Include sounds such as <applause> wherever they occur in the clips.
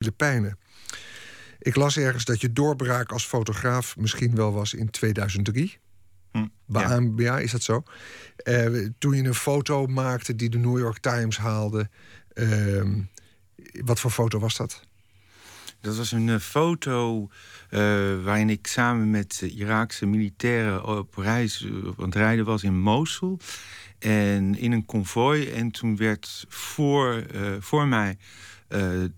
Filipijnen. Ik las ergens dat je doorbraak als fotograaf misschien wel was in 2003. Hm, Bij ja. is dat zo? Eh, toen je een foto maakte die de New York Times haalde. Ehm, wat voor foto was dat? Dat was een eh, foto uh, waarin ik samen met Iraakse militairen op reis aan het rijden was in Mosul. En in een konvooi. En toen werd voor, voor mij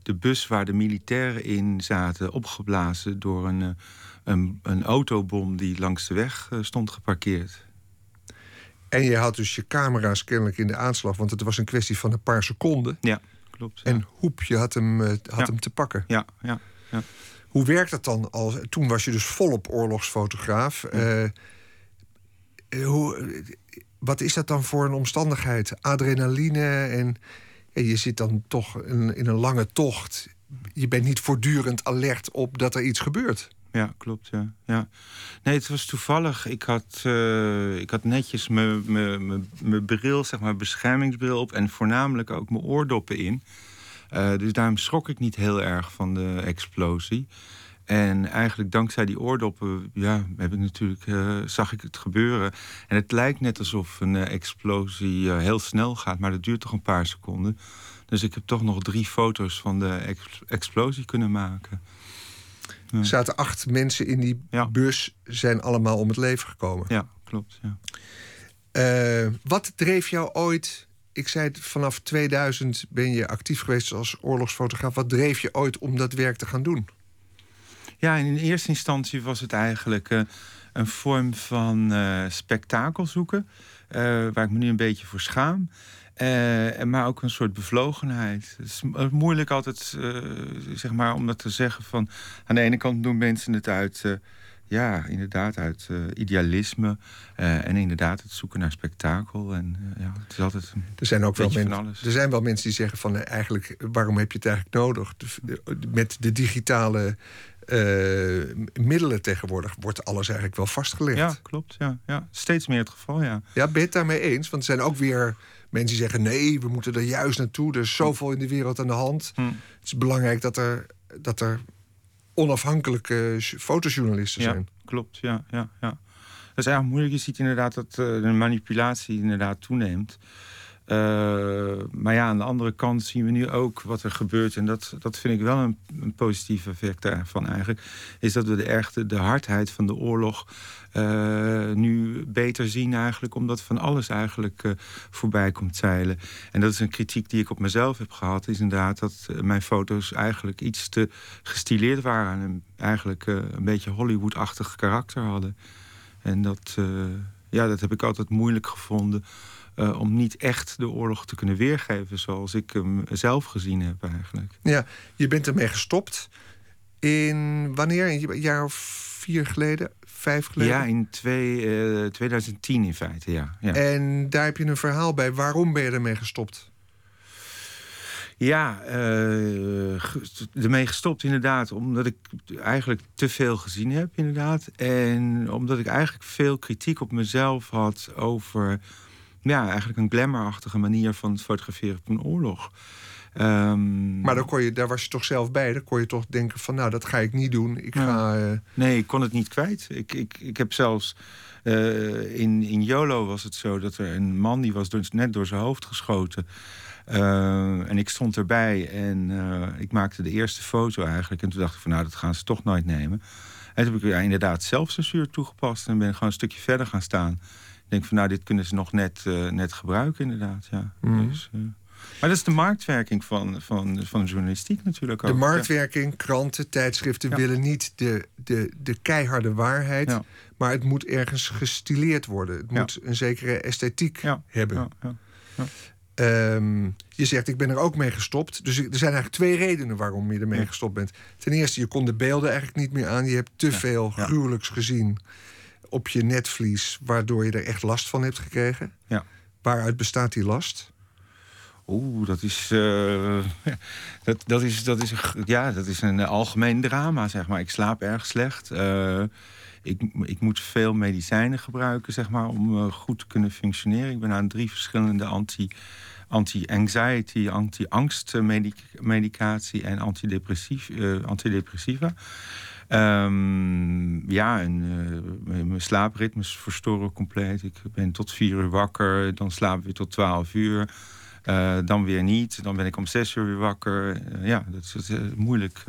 de bus waar de militairen in zaten opgeblazen door een, een, een autobom die langs de weg stond geparkeerd. En je had dus je camera's kennelijk in de aanslag, want het was een kwestie van een paar seconden. Ja, klopt. En hoep, je had hem, had hem te pakken. Ja, ja, ja. Hoe werkt dat dan? Als, toen was je dus volop oorlogsfotograaf. Hoe, wat is dat dan voor een omstandigheid? Adrenaline en je zit dan toch in, in een lange tocht. Je bent niet voortdurend alert op dat er iets gebeurt ja, klopt. Ja. Ja. Nee, het was toevallig. Ik had, uh, ik had netjes mijn bril, zeg maar, beschermingsbril op en voornamelijk ook mijn oordoppen in. Uh, dus daarom schrok ik niet heel erg van de explosie. En eigenlijk dankzij die oordoppen, ja, heb ik natuurlijk, uh, zag ik het gebeuren. En het lijkt net alsof een explosie heel snel gaat, maar dat duurt toch een paar seconden. Dus ik heb toch nog drie foto's van de explosie kunnen maken. Er zaten acht mensen in die bus, zijn allemaal om het leven gekomen. Ja, klopt. Ja. Wat dreef jou ooit? Ik zei het, vanaf 2000 ben je actief geweest als oorlogsfotograaf. Wat dreef je ooit om dat werk te gaan doen? Ja, in eerste instantie was het eigenlijk uh, een vorm van uh, spektakel zoeken. waar ik me nu een beetje voor schaam. Maar ook een soort bevlogenheid. Het is moeilijk altijd, zeg maar, om dat te zeggen van... aan de ene kant doen mensen het uit, ja, inderdaad, uit idealisme... en inderdaad het zoeken naar spektakel. En ja, het is altijd een er zijn ook wel mensen, Er zijn wel mensen die zeggen van, eigenlijk, waarom heb je het eigenlijk nodig? met de digitale... middelen tegenwoordig wordt alles eigenlijk wel vastgelegd. Ja, klopt. Ja, ja. Steeds meer het geval, ja. Ja, ben je het daarmee eens? Want er zijn ook weer Mensen zeggen nee, we moeten er juist naartoe. Er is zoveel in de wereld aan de hand. Hm. Het is belangrijk dat er, dat er onafhankelijke fotojournalisten zijn. Klopt, ja, ja, ja. Dat is eigenlijk moeilijk. Je ziet inderdaad dat uh, de manipulatie inderdaad toeneemt. Uh, maar ja, aan de andere kant zien we nu ook wat er gebeurt. En dat, dat vind ik wel een, een positief effect daarvan eigenlijk. Is dat we de, echte, de hardheid van de oorlog uh, nu beter zien eigenlijk. Omdat van alles eigenlijk uh, voorbij komt zeilen. En dat is een kritiek die ik op mezelf heb gehad. Is inderdaad dat mijn foto's eigenlijk iets te gestileerd waren. En eigenlijk een beetje Hollywood-achtig karakter hadden. En dat, ja, dat heb ik altijd moeilijk gevonden uh, om niet echt de oorlog te kunnen weergeven zoals ik hem zelf gezien heb eigenlijk. Ja, je bent ermee gestopt. In wanneer? Een jaar of vier geleden? Vijf geleden? Ja, in twee, uh, 2010 in feite, ja. ja. En daar heb je een verhaal bij. Waarom ben je ermee gestopt? Ja, uh, ermee gestopt inderdaad. Omdat ik eigenlijk te veel gezien heb inderdaad. En omdat ik eigenlijk veel kritiek op mezelf had over ja, eigenlijk een glamourachtige manier van het fotograferen van een oorlog. Um, maar daar, kon je, daar was je toch zelf bij. Dan kon je toch denken van, nou, dat ga ik niet doen. Ik ga, uh... Nee, ik kon het niet kwijt. Ik, ik, ik heb zelfs... Uh, in, in YOLO was het zo dat er een man... die was door, net door zijn hoofd geschoten. Uh, en ik stond erbij en ik maakte de eerste foto eigenlijk. En toen dacht ik van, nou, dat gaan ze toch nooit nemen. En toen heb ik ja, inderdaad zelfcensuur toegepast... en ben gewoon een stukje verder gaan staan denk van nou, dit kunnen ze nog net, uh, net gebruiken, inderdaad. Ja. Mm. Dus, uh, maar dat is de marktwerking van, van, van journalistiek natuurlijk ook. De marktwerking, kranten, tijdschriften ja. willen niet de, de, de keiharde waarheid. Ja. Maar het moet ergens gestileerd worden. Het moet een zekere esthetiek hebben. Um, je zegt, ik ben er ook mee gestopt. Dus er zijn eigenlijk twee redenen waarom je ermee gestopt bent. Ten eerste, je kon de beelden eigenlijk niet meer aan. Je hebt te veel gruwelijks gezien op je netvlies, waardoor je er echt last van hebt gekregen. Ja. Waaruit bestaat die last? Oeh, dat is, uh, <laughs> dat, dat, is, dat, is, ja, dat is een algemeen drama, zeg maar. Ik slaap erg slecht. Uh, ik, ik moet veel medicijnen gebruiken, zeg maar, om uh, goed te kunnen functioneren. Ik ben aan drie verschillende anti anti-anxiety, anti-angstmedicatie en antidepressief, antidepressiva. Um, ja, en mijn slaapritmes verstoren compleet. Ik ben tot vier uur wakker, dan slaap ik weer tot twaalf uur. dan weer niet, dan ben ik om zes uur weer wakker. ja, dat is moeilijk.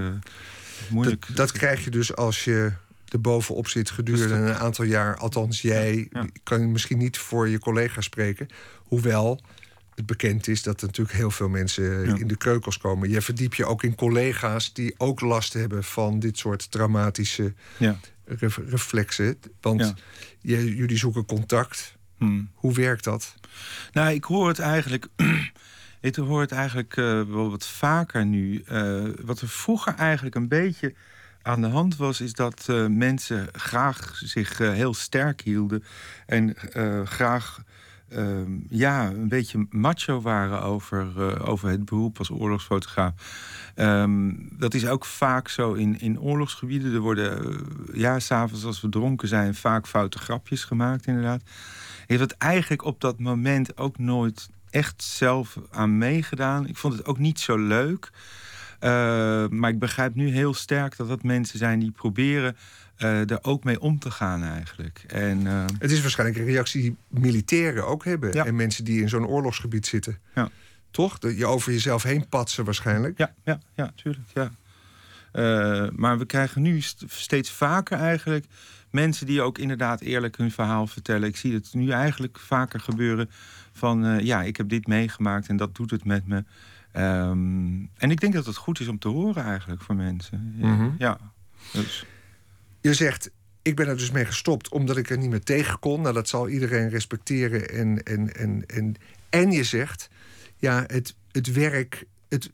moeilijk. Dat, dat, krijg je dus als je er bovenop zit gedurende een aantal jaar. Althans, jij kan misschien niet voor je collega's spreken. Hoewel bekend is dat er natuurlijk heel veel mensen in de keukels komen. Je verdiep je ook in collega's die ook last hebben van dit soort traumatische ja. reflexen. Want jullie zoeken contact. Hmm. Hoe werkt dat? Nou, ik hoor het eigenlijk. <clears throat> ik hoor het eigenlijk uh, wel wat vaker nu. Uh, wat er vroeger eigenlijk een beetje aan de hand was, is dat uh, mensen graag zich heel sterk hielden en graag Ehm, ja, een beetje macho waren over, uh, over het beroep als oorlogsfotograaf. Um, dat is ook vaak zo in, in oorlogsgebieden. Er worden, uh, ja, s'avonds als we dronken zijn, vaak foute grapjes gemaakt, inderdaad. Heb het eigenlijk op dat moment ook nooit echt zelf aan meegedaan. Ik vond het ook niet zo leuk. Uh, maar ik begrijp nu heel sterk dat dat mensen zijn die proberen uh, er ook mee om te gaan eigenlijk. En, uh... Het is waarschijnlijk een reactie die militairen ook hebben. En mensen die in zo'n oorlogsgebied zitten. Ja. Toch? Je over jezelf heen patsen waarschijnlijk. Ja, ja, ja tuurlijk. Ja. Uh, maar we krijgen nu steeds vaker eigenlijk mensen die ook inderdaad eerlijk hun verhaal vertellen. Ik zie het nu eigenlijk vaker gebeuren van ja, ik heb dit meegemaakt en dat doet het met me. Um, en ik denk dat het goed is om te horen eigenlijk voor mensen. Ja. Mm -hmm. ja. Dus. Je zegt, ik ben er dus mee gestopt omdat ik er niet meer tegen kon. Nou, dat zal iedereen respecteren. En, en, en, en, en je zegt, ja, het, het werk, het,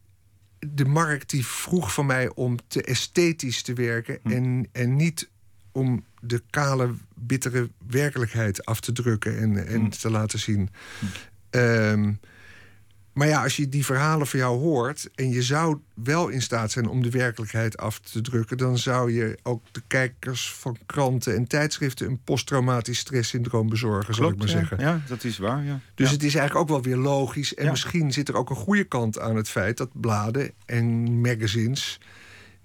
de markt die vroeg van mij om te esthetisch te werken hm. en, en niet om de kale, bittere werkelijkheid af te drukken en, en hm. te laten zien. Hm. Um, maar ja, als je die verhalen van jou hoort en je zou wel in staat zijn om de werkelijkheid af te drukken, dan zou je ook de kijkers van kranten en tijdschriften een posttraumatisch stresssyndroom bezorgen, zou ik maar zeggen. Ja, dat is waar. Ja. Dus het is eigenlijk ook wel weer logisch. En misschien zit er ook een goede kant aan het feit dat bladen en magazines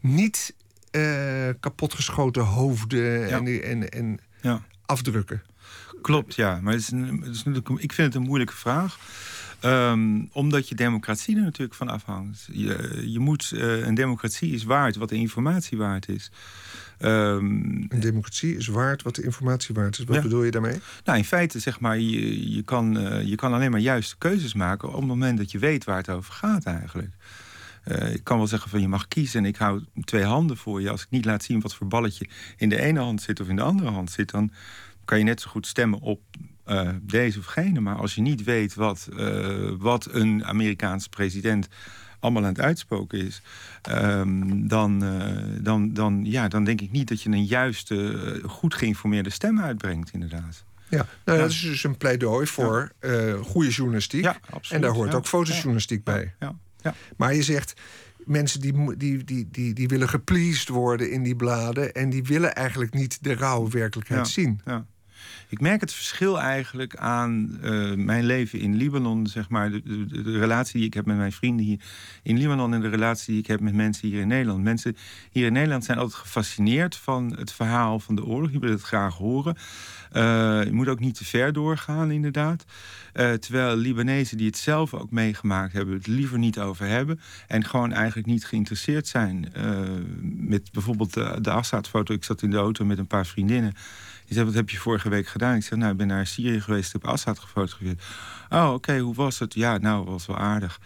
niet uh, kapotgeschoten hoofden en, en, en afdrukken. Klopt, ja. Maar het is, het is, ik vind het een moeilijke vraag. Ehm, omdat je democratie er natuurlijk van afhangt. Je, je moet, uh, een democratie is waard wat de informatie waard is. Um, een democratie is waard wat de informatie waard is. Wat bedoel je daarmee? Nou, in feite zeg maar, je, je, kan, uh, je kan alleen maar juiste keuzes maken op het moment dat je weet waar het over gaat eigenlijk. Uh, ik kan wel zeggen van je mag kiezen en ik hou twee handen voor je. Als ik niet laat zien wat voor balletje in de ene hand zit of in de andere hand zit, dan kan je net zo goed stemmen op uh, deze of gene. Maar als je niet weet wat, uh, wat een Amerikaanse president allemaal aan het uitspoken is, um, dan, uh, dan, dan, ja, dan denk ik niet dat je een juiste, goed geïnformeerde stem uitbrengt, inderdaad. Ja, nou, dat is dus een pleidooi voor ja. goede journalistiek. Ja, en daar hoort ook fotojournalistiek bij. Ja. Ja. Maar je zegt, mensen die, die, die, die, die willen gepleased worden in die bladen... en die willen eigenlijk niet de rauwe werkelijkheid zien. Ja. Ik merk het verschil eigenlijk aan uh, mijn leven in Libanon, zeg maar. De, de, de, relatie die ik heb met mijn vrienden hier in Libanon en de relatie die ik heb met mensen hier in Nederland. Mensen hier in Nederland zijn altijd gefascineerd van het verhaal van de oorlog. Die willen het graag horen. Uh, je moet ook niet te ver doorgaan, inderdaad. Uh, terwijl Libanezen die het zelf ook meegemaakt hebben, het liever niet over hebben. En gewoon eigenlijk niet geïnteresseerd zijn. Met bijvoorbeeld de, de Assad-foto. Ik zat in de auto met een paar vriendinnen. Die zei, wat heb je vorige week gedaan? Ik zei, nou, ik ben naar Syrië geweest, heb Assad gefotografeerd. Oh, oké, hoe was het? Ja, nou, was wel aardig.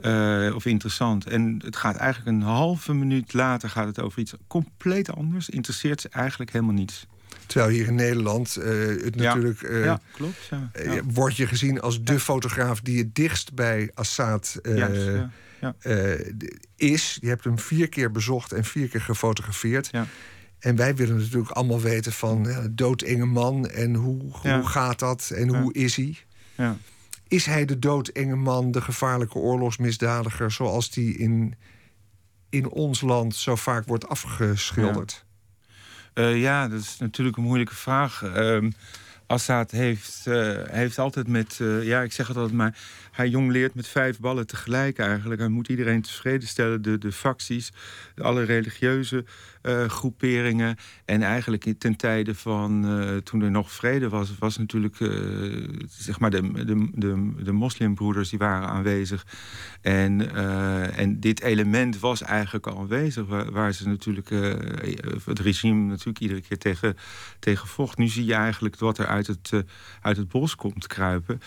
Uh, of interessant. En het gaat eigenlijk een halve minuut later gaat het over iets compleet anders. Interesseert ze eigenlijk helemaal niets. Terwijl hier in Nederland uh, het natuurlijk... Uh, ja, klopt. Ja. Ja. Word je gezien als de fotograaf die het dichtst bij Assad is. Je hebt hem vier keer bezocht en vier keer gefotografeerd. En wij willen natuurlijk allemaal weten van ja, doodenge man en hoe, hoe gaat dat en hoe is hij? Ja. Is hij de doodenge man, de gevaarlijke oorlogsmisdadiger, zoals die in, in ons land zo vaak wordt afgeschilderd? Ja, uh, ja dat is natuurlijk een moeilijke vraag. Uh, Assad heeft, uh, heeft altijd met, uh, ja, ik zeg het altijd maar, hij jong leert met vijf ballen tegelijk eigenlijk. Hij moet iedereen tevreden stellen, de, de facties, alle religieuze uh, groeperingen. En eigenlijk ten tijde van toen er nog vrede was, was natuurlijk zeg maar de, de, de, de moslimbroeders die waren aanwezig. En, en dit element was eigenlijk al aanwezig, waar, ze natuurlijk het regime natuurlijk iedere keer tegen, tegen vocht. Nu zie je eigenlijk wat er uit het, uit het bos komt kruipen.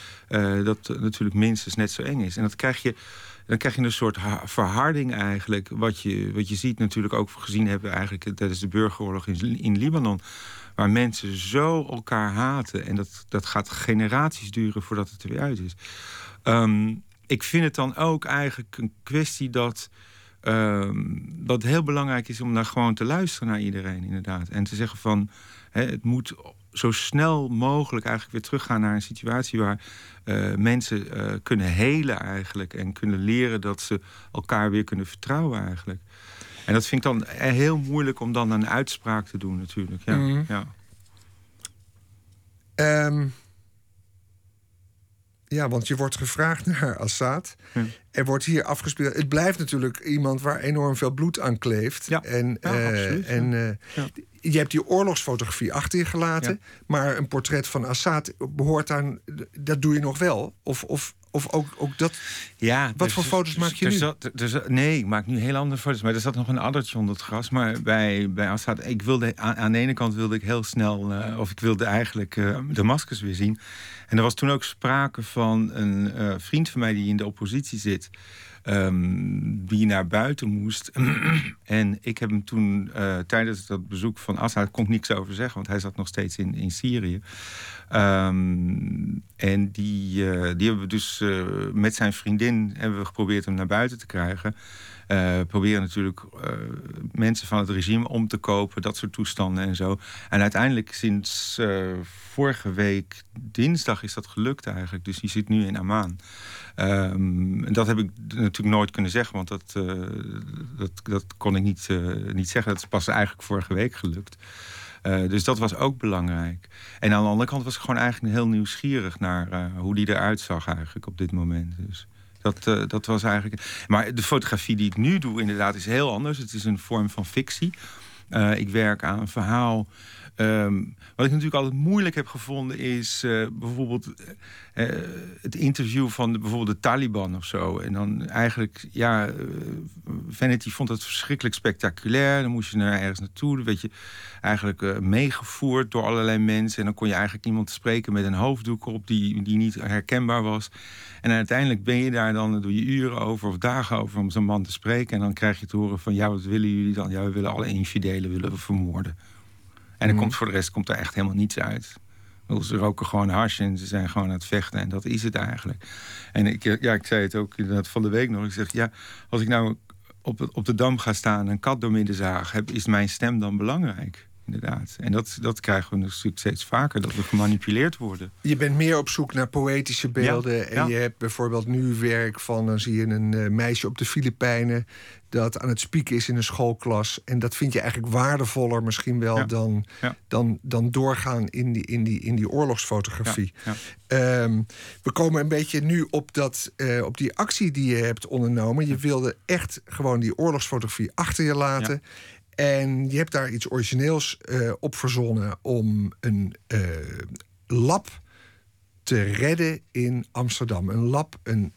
dat natuurlijk minstens net zo eng is. En dat krijg je dan krijg je een soort verharding eigenlijk. Wat je, wat je ziet natuurlijk ook gezien hebben eigenlijk tijdens de burgeroorlog in, in Libanon. Waar mensen zo elkaar haten. En dat, dat gaat generaties duren voordat het er weer uit is. Ehm, ik vind het dan ook eigenlijk een kwestie dat. Dat heel belangrijk is om daar gewoon te luisteren naar iedereen, inderdaad. En te zeggen van het moet zo snel mogelijk eigenlijk weer teruggaan naar een situatie waar uh, mensen uh, kunnen helen eigenlijk. En kunnen leren dat ze elkaar weer kunnen vertrouwen eigenlijk. En dat vind ik dan heel moeilijk om dan een uitspraak te doen natuurlijk. Ja, mm. ja. Um, ja, want je wordt gevraagd <laughs> naar Assad. Ja. Er wordt hier afgespeeld. Het blijft natuurlijk iemand waar enorm veel bloed aan kleeft. Ja. En, ja, uh, absoluut, en uh, je hebt die oorlogsfotografie achter je gelaten. Maar een portret van Assad behoort aan. Dat doe je nog wel. Of, of, of ook, ook dat. Ja, Wat voor foto's maak je nu? Zat, zat, nee, ik maak nu heel andere foto's. Maar er zat nog een addertje onder het gras. Maar bij, bij Assad, ik wilde, aan, aan de ene kant wilde ik heel snel... Uh, of ik wilde eigenlijk uh, Damascus weer zien. En er was toen ook sprake van een uh, vriend van mij... die in de oppositie zit... Um, die naar buiten moest. <clears throat> en ik heb hem toen uh, tijdens dat bezoek van Assad... kon ik niks over zeggen, want hij zat nog steeds in, in Syrië. Um, en die, uh, die hebben we dus uh, met zijn vriendin hebben we geprobeerd hem naar buiten te krijgen. Uh, proberen natuurlijk mensen van het regime om te kopen, dat soort toestanden en zo. En uiteindelijk sinds vorige week dinsdag is dat gelukt eigenlijk. Dus die zit nu in Amman. Um, dat heb ik natuurlijk nooit kunnen zeggen, want dat, dat, dat kon ik niet, niet zeggen. Dat is pas eigenlijk vorige week gelukt. Uh, dus dat was ook belangrijk. En aan de andere kant was ik gewoon eigenlijk heel nieuwsgierig naar uh, hoe die eruit zag eigenlijk op dit moment. Dus dat, uh, dat was eigenlijk. Maar de fotografie die ik nu doe, inderdaad, is heel anders. Het is een vorm van fictie. ik werk aan een verhaal. Um, wat ik natuurlijk altijd moeilijk heb gevonden is uh, bijvoorbeeld uh, het interview van de, bijvoorbeeld de Taliban of zo. En dan eigenlijk, ja, Vanity vond het verschrikkelijk spectaculair. Dan moest je naar ergens naartoe. Dan werd je eigenlijk meegevoerd door allerlei mensen. En dan kon je eigenlijk iemand spreken met een hoofddoek op die, die niet herkenbaar was. En uiteindelijk ben je daar dan, doe je uren over of dagen over om zo'n man te spreken. En dan krijg je te horen van, ja, wat willen jullie dan? Ja, we willen alle infidelen willen vermoorden. En er mm. komt voor de rest komt er echt helemaal niets uit. Ze roken gewoon hash en ze zijn gewoon aan het vechten. En dat is het eigenlijk. En ik, ja, ik zei het ook inderdaad van de week nog. Ik zeg, ja, als ik nou op, op de dam ga staan en een kat door midden zaag... Heb, is mijn stem dan belangrijk? Inderdaad. En dat, dat krijgen we natuurlijk steeds vaker, dat we gemanipuleerd worden. Je bent meer op zoek naar poëtische beelden. en je hebt bijvoorbeeld nu werk van... dan zie je een uh, meisje op de Filipijnen... dat aan het spieken is in een schoolklas. En dat vind je eigenlijk waardevoller misschien wel... Ja. Dan, dan, dan doorgaan in die, in die, in die oorlogsfotografie. Um, we komen een beetje nu op, dat, uh, op die actie die je hebt ondernomen. Je wilde echt gewoon die oorlogsfotografie achter je laten... En je hebt daar iets origineels uh, op verzonnen om een uh, lab te redden in Amsterdam. Een lab, een,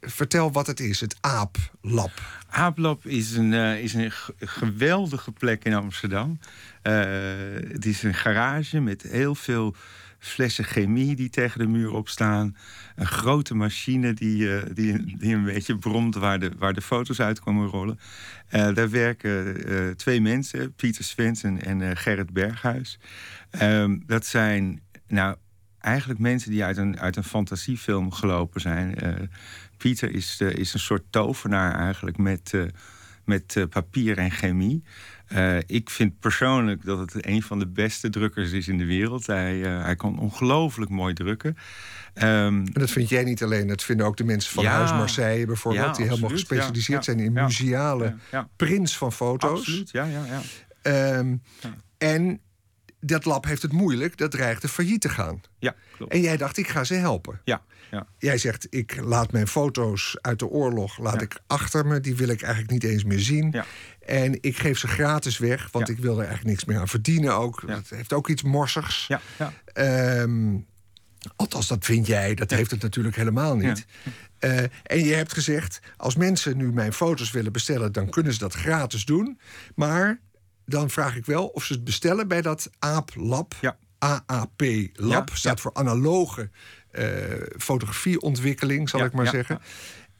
vertel wat het is, het AAP-lab. AAP-lab is een, uh, is een geweldige plek in Amsterdam. het is een garage met heel veel flessen chemie die tegen de muur opstaan. Een grote machine die, uh, die, die een beetje bromt waar de, waar de foto's uit komen rollen. Uh, daar werken uh, twee mensen, Pieter Svensen en Gerrit Berghuis. Um, dat zijn nou, eigenlijk mensen die uit een, uit een fantasiefilm gelopen zijn. Pieter is, is een soort tovenaar eigenlijk met, met papier en chemie. Uh, ik vind persoonlijk dat het een van de beste drukkers is in de wereld. Hij, uh, hij kan ongelooflijk mooi drukken. Um, en dat vind jij niet alleen, dat vinden ook de mensen van ja, Huis Marseille bijvoorbeeld, ja, die helemaal gespecialiseerd ja, zijn in museale prints van foto's. Absoluut, ja, ja, ja. Um, en dat lab heeft het moeilijk, dat dreigde failliet te gaan. Ja, klopt. En jij dacht, ik ga ze helpen. Ja, ja. Jij zegt, ik laat mijn foto's uit de oorlog laat ik achter me. Die wil ik eigenlijk niet eens meer zien. Ja. En ik geef ze gratis weg, want Ja. ik wil er eigenlijk niks meer aan verdienen ook. Ja. Dat heeft ook iets morsigs. Ja, ja. Ehm, althans, dat vind jij. Dat heeft het natuurlijk helemaal niet. Eh, en je hebt gezegd, als mensen nu mijn foto's willen bestellen... dan kunnen ze dat gratis doen. Maar dan vraag ik wel of ze het bestellen bij dat AAP Lab. Ja. AAP Lab staat voor analoge eh, fotografieontwikkeling, zal ik maar zeggen.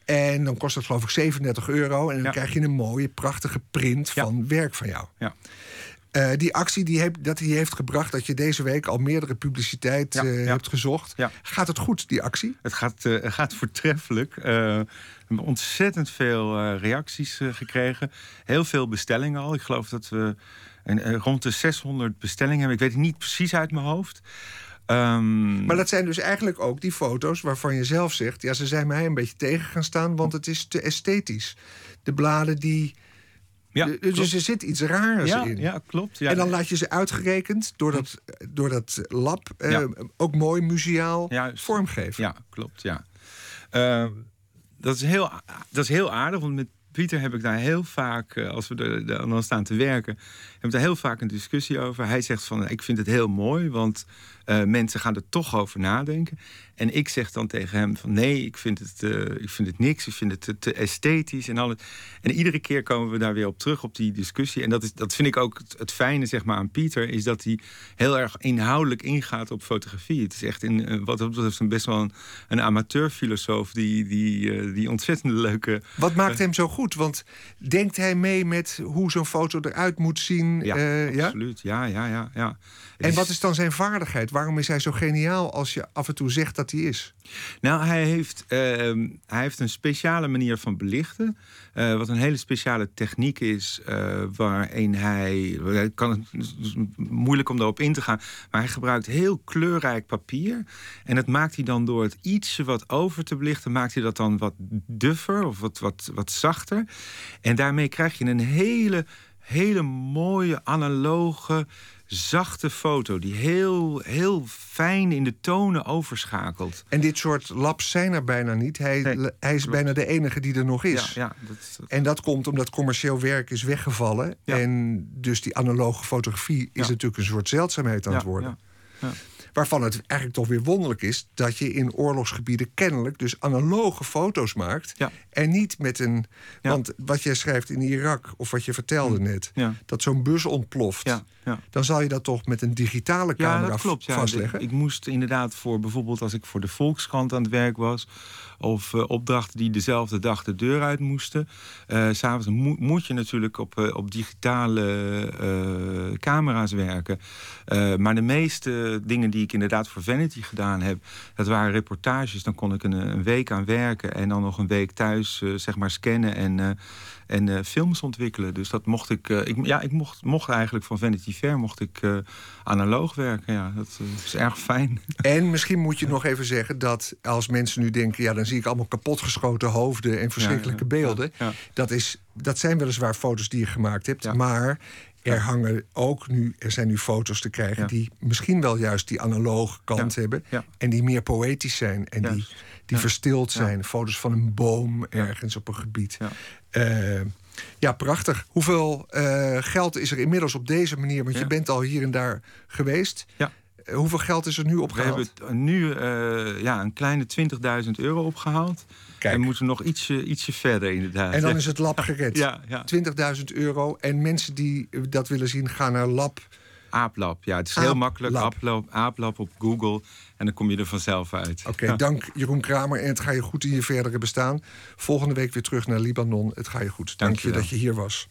En dan kost het geloof ik 37 euro. En dan Ja. krijg je een mooie, prachtige print Ja. van werk van jou. Ja. Eh, die actie die, heb, dat die heeft gebracht dat je deze week al meerdere publiciteit Ja, eh, ja. hebt gezocht. Ja. Gaat het goed, die actie? Het gaat, het gaat voortreffelijk. We hebben ontzettend veel reacties gekregen. Heel veel bestellingen al. Ik geloof dat we een, rond de 600 bestellingen hebben. Ik weet het niet precies uit mijn hoofd. Ehm, Maar dat zijn dus eigenlijk ook die foto's waarvan je zelf zegt... ja, ze zijn mij een beetje tegen gaan staan, want het is te esthetisch. De bladen die... ja, de- klopt. dus er zit iets raars ja, in. ja, klopt. Ja, en dan laat je ze uitgerekend door dat, door dat lab... eh, ook mooi muziaal vormgeven. Ja, klopt, ja. Ehm, dat, is heel, dat is heel aardig, want met Pieter heb ik daar heel vaak, eh, als we er dan staan te werken, heb ik daar heel vaak een discussie over. Hij zegt van, ik vind het heel mooi, want eh, mensen gaan er toch over nadenken. En ik zeg dan tegen hem van, nee, ik vind het, eh, ik vind het niks, ik vind het te, te esthetisch en alles. En iedere keer komen we daar weer op terug, op die discussie. En dat, is, dat vind ik ook het, het fijne zeg maar, aan Pieter, is dat hij heel erg inhoudelijk ingaat op fotografie. Het is echt in, wat dat betreft een best wel een, een amateurfilosoof die, die, die ontzettend leuke. Wat maakt hem zo goed? Want denkt hij mee met hoe zo'n foto eruit moet zien? Ja, eh, absoluut. Ja, ja, ja. ja. En wat is dan zijn vaardigheid? Waarom is hij zo geniaal als je af en toe zegt dat hij is? Nou, hij heeft, ehm, hij heeft een speciale manier van belichten. Eh, wat een hele speciale techniek is. eh, waarin hij. Kan het is moeilijk om daarop in te gaan. Maar hij gebruikt heel kleurrijk papier. En dat maakt hij dan door het ietsje wat over te belichten. Maakt hij dat dan wat duffer of wat, wat, wat zachter. En daarmee krijg je een hele, hele mooie analoge zachte foto die heel, heel fijn in de tonen overschakelt. En dit soort labs zijn er bijna niet. Hij, Nee, hij is bijna de enige die er nog is. Ja, ja, dat, En dat komt omdat commercieel werk is weggevallen. Ja. En dus die analoge fotografie is natuurlijk een soort zeldzaamheid aan het worden. Ja. Waarvan het eigenlijk toch weer wonderlijk is dat je in oorlogsgebieden kennelijk dus analoge foto's maakt. Ja. En niet met een. Ja. Want wat jij schrijft in Irak, of wat je vertelde net, Ja. dat zo'n bus ontploft. Ja, ja. Dan zal je dat toch met een digitale Ja, camera dat klopt. Ja. vastleggen. Ik moest inderdaad voor bijvoorbeeld als ik voor de Volkskrant aan het werk was. Of eh, opdrachten die dezelfde dag de deur uit moesten. Eh, S'avonds mo moet je natuurlijk op, eh, op digitale camera's werken. Maar de meeste dingen die ik inderdaad voor Vanity gedaan heb, dat waren reportages. Dan kon ik een, een week aan werken en dan nog een week thuis zeg maar scannen en, en eh, films ontwikkelen. Dus dat mocht ik. eh, ik ja, ik mocht, mocht eigenlijk van Vanity Fair mocht ik eh, analoog werken. Ja, dat is erg fijn. <laughs> En misschien moet je nog even zeggen dat als mensen nu denken, ja, dan zie ik allemaal kapotgeschoten hoofden en verschrikkelijke Ja, ja, beelden. ja. Dat, is, dat zijn weliswaar foto's die je gemaakt hebt, maar er hangen ook nu, er zijn nu foto's te krijgen Ja. die misschien wel juist die analoge kant Ja, hebben ja. en die meer poëtisch zijn en die, die verstild zijn. Foto's van een boom ergens op een gebied. Ja. Eh, ja, prachtig. Hoeveel eh, geld is er inmiddels op deze manier? Want je bent al hier en daar geweest. Ja. Eh, hoeveel geld is er nu We opgehaald? hebben nu ja, een kleine 20.000 euro opgehaald. Kijk. En moeten nog ietsje, ietsje verder inderdaad. En dan is het lab gered. <laughs> Ja, ja. 20.000 euro. En mensen die dat willen zien, gaan naar lab. Aaplab. Ja, het is Aap heel makkelijk. Lab. Aaplab, Aaplab op Google. En dan kom je er vanzelf uit. Oké, Ja. dank Jeroen Kramer. En het gaat je goed in je verdere bestaan. Volgende week weer terug naar Libanon. Het gaat je goed. Dank, Dank je je wel. dat je hier was.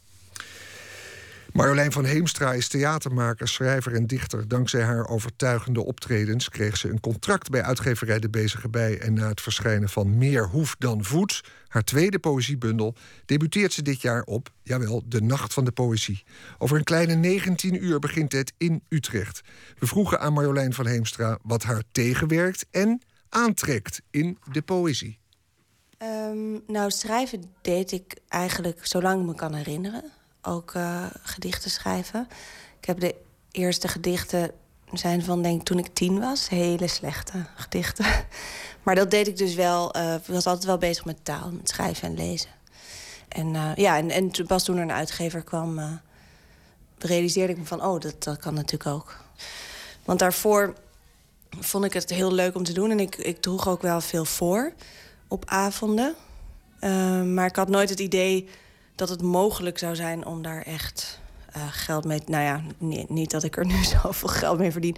Marjolein van Heemstra is theatermaker, schrijver en dichter. Dankzij haar overtuigende optredens kreeg ze een contract bij uitgeverij De Bezige Bij. En na het verschijnen van Meer Hoef dan Voet, haar tweede poëziebundel, debuteert ze dit jaar op, jawel, de Nacht van de Poëzie. Over een kleine 19 uur begint het in Utrecht. We vroegen aan Marjolein van Heemstra wat haar tegenwerkt en aantrekt in de poëzie. Ehm, nou, schrijven deed ik eigenlijk zolang ik me kan herinneren. Ook eh, gedichten schrijven. Ik heb de eerste gedichten zijn van, denk toen ik tien was. Hele slechte gedichten. <laughs> Maar dat deed ik dus wel. Uh, was altijd wel bezig met taal, met schrijven en lezen. En uh, ja, en, en pas toen er een uitgever kwam, realiseerde ik me van, oh, dat, dat kan natuurlijk ook. Want daarvoor vond ik het heel leuk om te doen. En ik, ik droeg ook wel veel voor op avonden. maar ik had nooit het idee dat het mogelijk zou zijn om daar echt uh, geld mee... Nou ja, niet, dat ik er nu <laughs> zoveel geld mee verdien...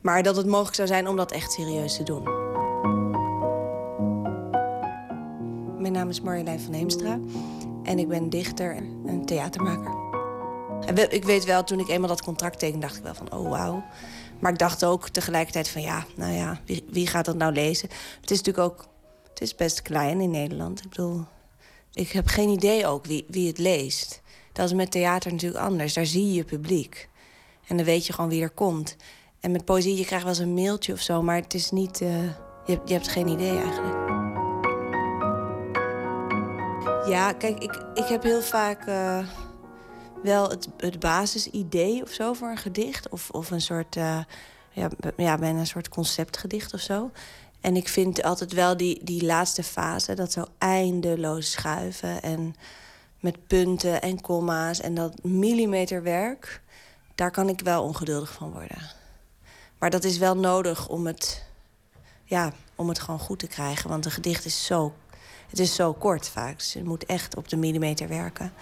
maar dat het mogelijk zou zijn om dat echt serieus te doen. Mijn naam is Marjolein van Heemstra en ik ben dichter en theatermaker. Ik weet wel, toen ik eenmaal dat contract tekende, dacht ik wel van, oh wauw. Maar ik dacht ook tegelijkertijd van, ja, nou ja, wie, wie gaat dat nou lezen? Het is natuurlijk ook, het is best klein in Nederland. Ik bedoel, ik heb geen idee ook wie, wie het leest. Dat is met theater natuurlijk anders. Daar zie je publiek. En dan weet je gewoon wie er komt. En met poëzie, je krijgt wel eens een mailtje of zo, maar het is niet. Uh, je, je hebt geen idee eigenlijk. Ja, kijk, ik, ik heb heel vaak uh, wel het, het basisidee of zo voor een gedicht. Of, of een soort. Uh, ja, ja, een soort conceptgedicht of zo. En ik vind altijd wel die, die laatste fase, dat zo eindeloos schuiven en met punten en komma's en dat millimeterwerk, daar kan ik wel ongeduldig van worden. Maar dat is wel nodig om het, ja, om het gewoon goed te krijgen. Want een gedicht is zo, het is zo kort vaak. Dus je moet echt op de millimeter werken.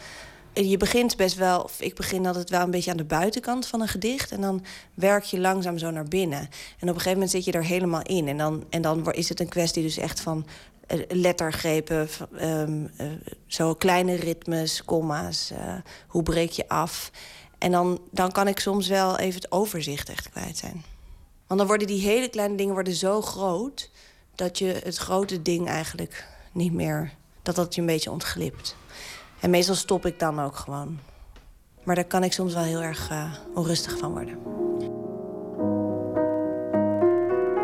Je begint best wel, of ik begin altijd wel een beetje aan de buitenkant van een gedicht. En dan werk je langzaam zo naar binnen. En op een gegeven moment zit je er helemaal in. En dan, en dan is het een kwestie dus echt van eh, lettergrepen, um, uh, zo kleine ritmes, komma's. Uh, hoe breek je af? En dan, dan kan ik soms wel even het overzicht echt kwijt zijn. Want dan worden die hele kleine dingen worden zo groot... dat je het grote ding eigenlijk niet meer... dat dat je een beetje ontglipt. En meestal stop ik dan ook gewoon. Maar daar kan ik soms wel heel erg onrustig van worden.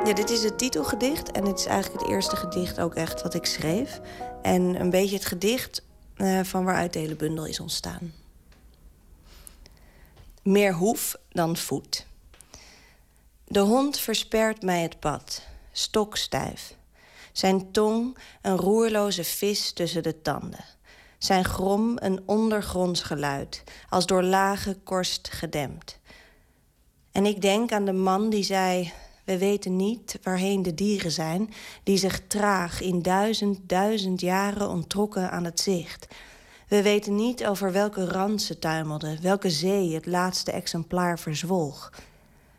Ja, dit is het titelgedicht en het is eigenlijk het eerste gedicht ook echt wat ik schreef. En een beetje het gedicht uh, van waaruit de hele bundel is ontstaan. Meer hoef dan voet. De hond verspert mij het pad, stokstijf. Zijn tong een roerloze vis tussen de tanden. Zijn grom een ondergronds geluid, als door lage korst gedempt. En ik denk aan de man die zei: we weten niet waarheen de dieren zijn... die zich traag in duizend, duizend jaren onttrokken aan het zicht. We weten niet over welke rand ze tuimelden... welke zee het laatste exemplaar verzwolg.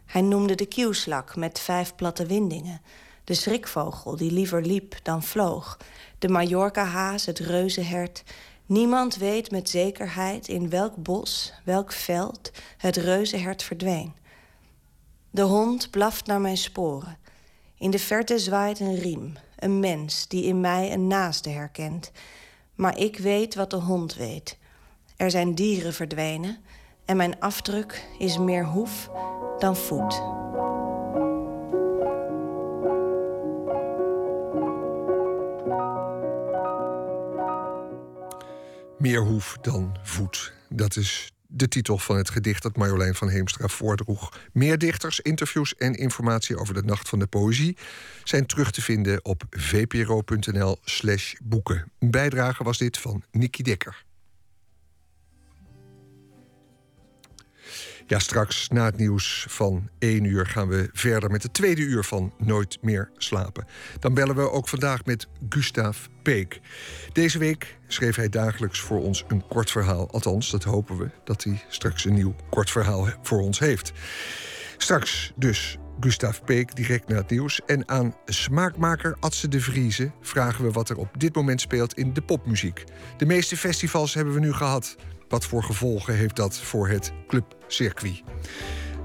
Hij noemde de kieuwslak met vijf platte windingen... de schrikvogel die liever liep dan vloog... de Mallorca-haas, het reuzenhert... Niemand weet met zekerheid in welk bos, welk veld het reuzenhert verdween... De hond blaft naar mijn sporen. In de verte zwaait een riem, een mens die in mij een naaste herkent. Maar ik weet wat de hond weet. Er zijn dieren verdwenen en mijn afdruk is meer hoef dan voet. Meer hoef dan voet. Dat is de titel van het gedicht dat Marjolein van Heemstra voordroeg. Meer dichters, interviews en informatie over de Nacht van de Poëzie zijn terug te vinden op vpro.nl/slash boeken. Een bijdrage was dit van Nicky Dekker. Ja, straks na het nieuws van 1 uur gaan we verder met het tweede uur van Nooit meer slapen. Dan bellen we ook vandaag met Gustav Peek. Deze week schreef hij dagelijks voor ons een kort verhaal. Althans, dat hopen we dat hij straks een nieuw kort verhaal voor ons heeft. Straks dus Gustav Peek direct na het nieuws. En aan smaakmaker Adse de Vrieze vragen we wat er op dit moment speelt in de popmuziek. De meeste festivals hebben we nu gehad. Wat voor gevolgen heeft dat voor het clubcircuit?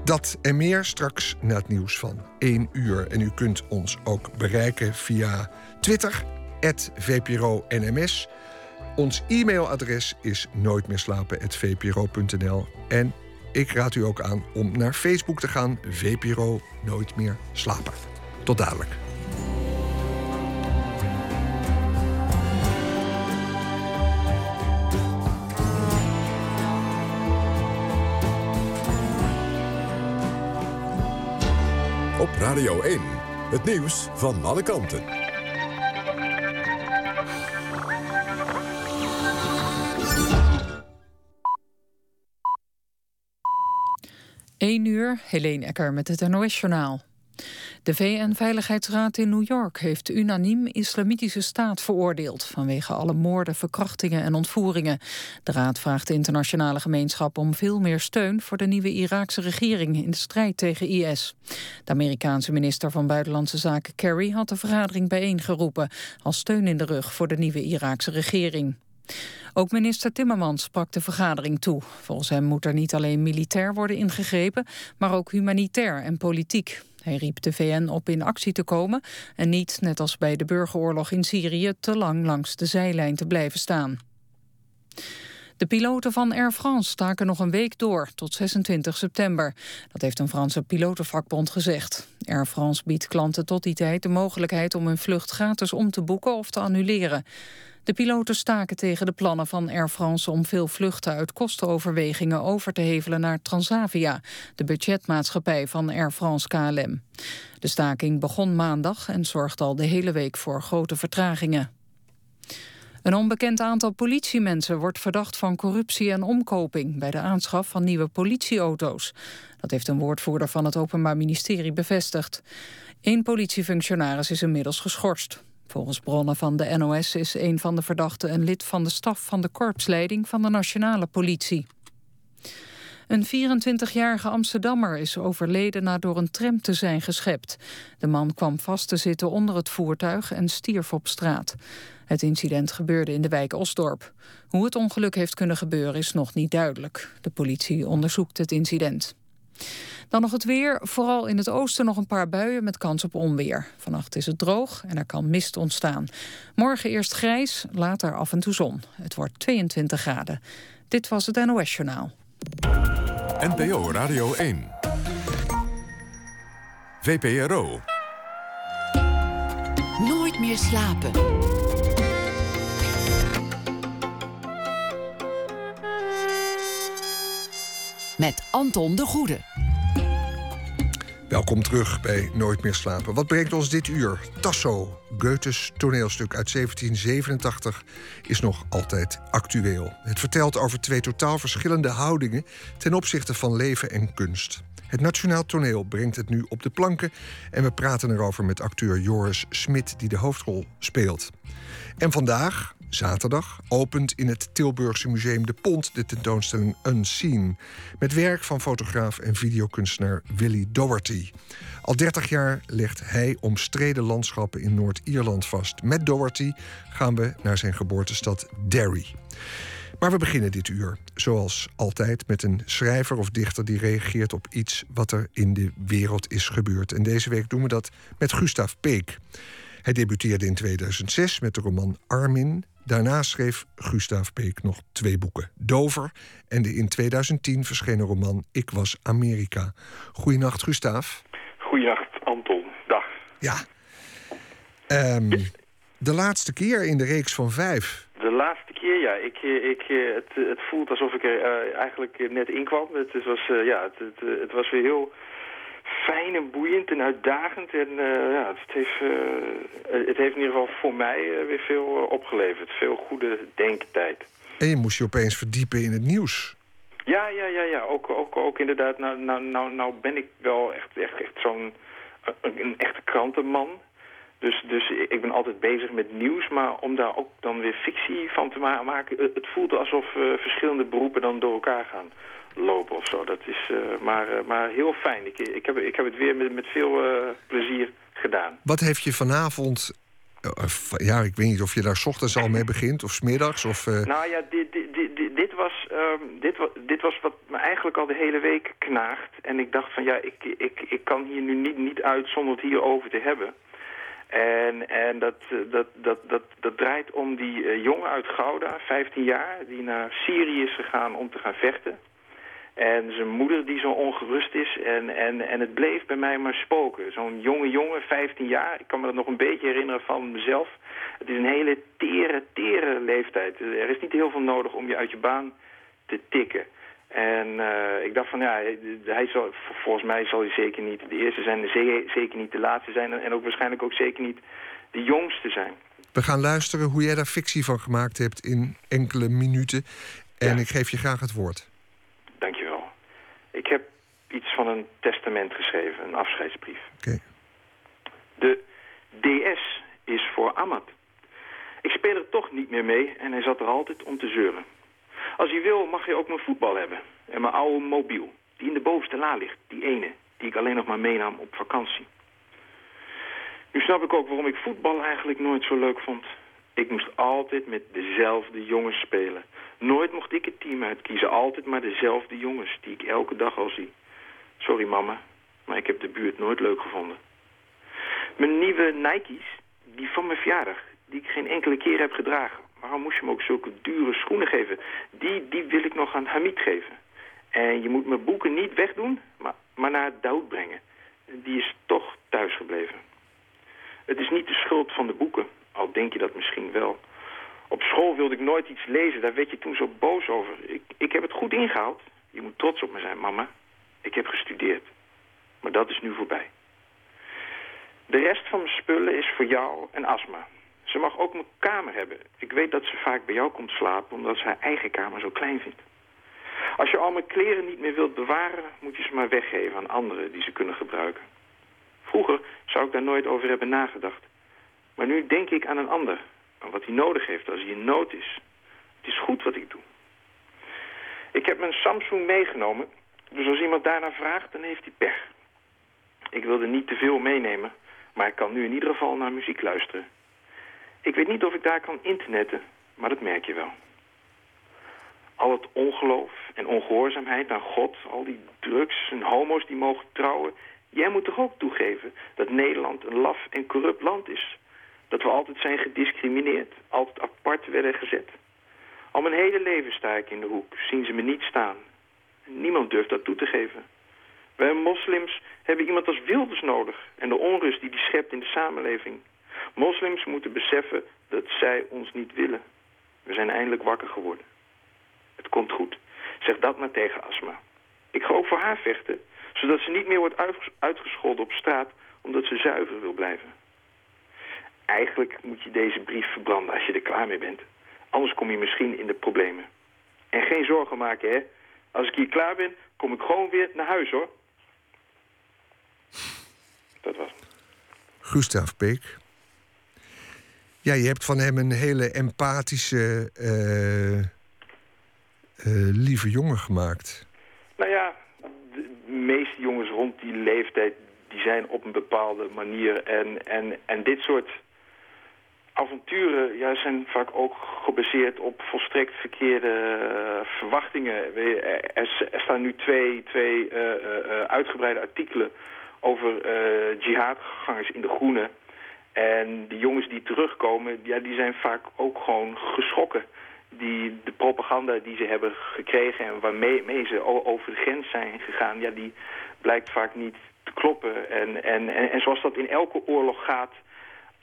Dat en meer straks na het nieuws van 1 uur. En u kunt ons ook bereiken via Twitter, VPRO-NMS. Ons e-mailadres is nooitmeerslapen.vpro.nl. En ik raad u ook aan om naar Facebook te gaan, VPRO Nooit meer slapen. Tot dadelijk. Radio 1, het nieuws van alle kanten. 1 uur, Helene Ecker met het NOS-journaal. De VN-veiligheidsraad in New York heeft unaniem islamitische staat veroordeeld... vanwege alle moorden, verkrachtingen en ontvoeringen. De raad vraagt de internationale gemeenschap om veel meer steun... voor de nieuwe Iraakse regering in de strijd tegen IS. De Amerikaanse minister van Buitenlandse Zaken Kerry had de vergadering bijeengeroepen... als steun in de rug voor de nieuwe Iraakse regering. Ook minister Timmermans sprak de vergadering toe. Volgens hem moet er niet alleen militair worden ingegrepen... maar ook humanitair en politiek. Hij riep de VN op in actie te komen... en niet, net als bij de burgeroorlog in Syrië... te lang langs de zijlijn te blijven staan. De piloten van Air France staken nog een week door, tot 26 september. Dat heeft een Franse pilotenvakbond gezegd. Air France biedt klanten tot die tijd de mogelijkheid om hun vlucht gratis om te boeken of te annuleren. De piloten staken tegen de plannen van Air France om veel vluchten uit kostenoverwegingen over te hevelen naar Transavia, de budgetmaatschappij van Air France KLM. De staking begon maandag en zorgt al de hele week voor grote vertragingen. Een onbekend aantal politiemensen wordt verdacht van corruptie en omkoping bij de aanschaf van nieuwe politieauto's. Dat heeft een woordvoerder van het Openbaar Ministerie bevestigd. Eén politiefunctionaris is inmiddels geschorst. Volgens bronnen van de NOS is een van de verdachten een lid van de staf van de korpsleiding van de nationale politie. Een 24-jarige Amsterdammer is overleden na door een tram te zijn geschept. De man kwam vast te zitten onder het voertuig en stierf op straat. Het incident gebeurde in de wijk Osdorp. Hoe het ongeluk heeft kunnen gebeuren is nog niet duidelijk. De politie onderzoekt het incident. Dan nog het weer. Vooral in het oosten nog een paar buien met kans op onweer. Vannacht is het droog en er kan mist ontstaan. Morgen eerst grijs, later af en toe zon. Het wordt 22 graden. Dit was het NOS Journaal. NPO Radio 1. VPRO. Nooit meer slapen. Met Anton de Goede. Welkom terug bij Nooit meer slapen. Wat brengt ons dit uur? Tasso, Goethes toneelstuk uit 1787, is nog altijd actueel. Het vertelt over twee totaal verschillende houdingen ten opzichte van leven en kunst. Het Nationaal Toneel brengt het nu op de planken en we praten erover met acteur Joris Smit, die de hoofdrol speelt. En vandaag, Zaterdag opent in het Tilburgse Museum De Pont de tentoonstelling Unseen. Met werk van fotograaf en videokunstenaar Willy Doherty. Al 30 jaar legt hij omstreden landschappen in Noord-Ierland vast. Met Doherty gaan we naar zijn geboortestad Derry. Maar we beginnen dit uur, zoals altijd, met een schrijver of dichter die reageert op iets wat er in de wereld is gebeurd. En deze week doen we dat met Gustav Peek. Hij debuteerde in 2006 met de roman Armin. Daarna schreef Gustav Peek nog twee boeken. Dover en de in 2010 verschenen roman Ik was Amerika. Goedenacht, Gustav. Goedenacht, Anton. Dag. Ja. Um, de laatste keer in de reeks van vijf. De laatste keer, ja. Ik, ik, het, het voelt alsof ik er uh, eigenlijk net in kwam. Het, was, uh, ja, het, het, het was weer heel fijn en boeiend en uitdagend. En uh, ja, het heeft, uh, het heeft in ieder geval voor mij uh, weer veel opgeleverd. Veel goede denktijd. En je moest je opeens verdiepen in het nieuws. Ja, ja, ja, ja. Ook, ook, ook inderdaad. Nou, nou, nou, nou ben ik wel echt, echt, echt zo'n een, een echte krantenman. Dus, dus ik ben altijd bezig met nieuws, maar om daar ook dan weer fictie van te ma maken... het voelt alsof verschillende beroepen dan door elkaar gaan lopen of zo. Dat is uh, maar, uh, maar heel fijn. Ik, ik, heb, ik heb het weer met, met veel uh, plezier gedaan. Wat heeft je vanavond... ja, ik weet niet of je daar s ochtends al mee begint of smiddags of... Nou ja, dit, dit, dit, dit was, um, dit, dit was wat me eigenlijk al de hele week knaagt. En ik dacht van ja, ik, ik, ik kan hier nu niet, niet uit zonder het hierover te hebben. En, en dat, dat, dat, dat, dat draait om die jongen uit Gouda, 15 jaar, die naar Syrië is gegaan om te gaan vechten. En zijn moeder die zo ongerust is. En, en, en het bleef bij mij maar spoken. Zo'n jonge jongen, 15 jaar. Ik kan me dat nog een beetje herinneren van mezelf. Het is een hele tere, tere leeftijd. Er is niet heel veel nodig om je uit je baan te tikken. En eh, ik dacht van ja, hij zal, volgens mij zal hij zeker niet de eerste zijn, zeker niet de laatste zijn en ook waarschijnlijk ook zeker niet de jongste zijn. We gaan luisteren hoe jij daar fictie van gemaakt hebt in enkele minuten. En ik geef je graag het woord. Ik heb iets van een testament geschreven, een afscheidsbrief. De DS is voor Amat. Ik speel er toch niet meer mee en hij zat er altijd om te zeuren. Als hij wil mag hij ook mijn voetbal hebben. En mijn oude mobiel, die in de bovenste la ligt. Die ene, die ik alleen nog maar meenam op vakantie. Nu snap ik ook waarom ik voetbal eigenlijk nooit zo leuk vond. Ik moest altijd met dezelfde jongens spelen. Nooit mocht ik het team uitkiezen. Altijd maar dezelfde jongens die ik elke dag al zie. Sorry mama, maar ik heb de buurt nooit leuk gevonden. Mijn nieuwe Nike's, die van mijn verjaardag, die ik geen enkele keer heb gedragen. Waarom moest je me ook zulke dure schoenen geven? Die, die wil ik nog aan Hamid geven. En je moet mijn boeken niet wegdoen, maar, maar naar dood brengen. Die is toch thuisgebleven. Het is niet de schuld van de boeken, al denk je dat misschien wel. Op school wilde ik nooit iets lezen, daar werd je toen zo boos over. Ik, ik heb het goed ingehaald. Je moet trots op me zijn, mama. Ik heb gestudeerd. Maar dat is nu voorbij. De rest van mijn spullen is voor jou en Asma. Ze mag ook mijn kamer hebben. Ik weet dat ze vaak bij jou komt slapen omdat ze haar eigen kamer zo klein vindt. Als je al mijn kleren niet meer wilt bewaren, moet je ze maar weggeven aan anderen die ze kunnen gebruiken. Vroeger zou ik daar nooit over hebben nagedacht. Maar nu denk ik aan een ander. Aan wat hij nodig heeft als hij in nood is. Het is goed wat ik doe. Ik heb mijn Samsung meegenomen. Dus als iemand daarna vraagt, dan heeft hij pech. Ik wilde niet te veel meenemen. Maar ik kan nu in ieder geval naar muziek luisteren. Ik weet niet of ik daar kan internetten, maar dat merk je wel. Al het ongeloof en ongehoorzaamheid aan God, al die drugs en homo's die mogen trouwen... Jij moet toch ook toegeven dat Nederland een laf en corrupt land is. Dat we altijd zijn gediscrimineerd, altijd apart werden gezet. Al mijn hele leven sta ik in de hoek, zien ze me niet staan. Niemand durft dat toe te geven. Wij moslims hebben iemand als Wilders nodig en de onrust die die schept in de samenleving. Moslims moeten beseffen dat zij ons niet willen. We zijn eindelijk wakker geworden. Het komt goed. Zeg dat maar tegen Asma. Ik ga ook voor haar vechten zodat ze niet meer wordt uitgescholden op straat omdat ze zuiver wil blijven. Eigenlijk moet je deze brief verbranden als je er klaar mee bent. Anders kom je misschien in de problemen. En geen zorgen maken, hè. Als ik hier klaar ben, kom ik gewoon weer naar huis, hoor. Dat was het. Gustav Peek. Ja, je hebt van hem een hele empathische, uh, uh, lieve jongen gemaakt. Nou ja, meeste jongens rond die leeftijd... die zijn op een bepaalde manier. En, en, en dit soort avonturen ja, zijn vaak ook gebaseerd op volstrekt verkeerde uh, verwachtingen. Er, er, staan nu twee, twee uh, uitgebreide artikelen over jihadgangers in de groene. En de jongens die terugkomen, ja, die zijn vaak ook gewoon geschrokken die, de propaganda die ze hebben gekregen en waarmee ze over de grens zijn gegaan, ja, die blijkt vaak niet te kloppen. En, en, en, en zoals dat in elke oorlog gaat,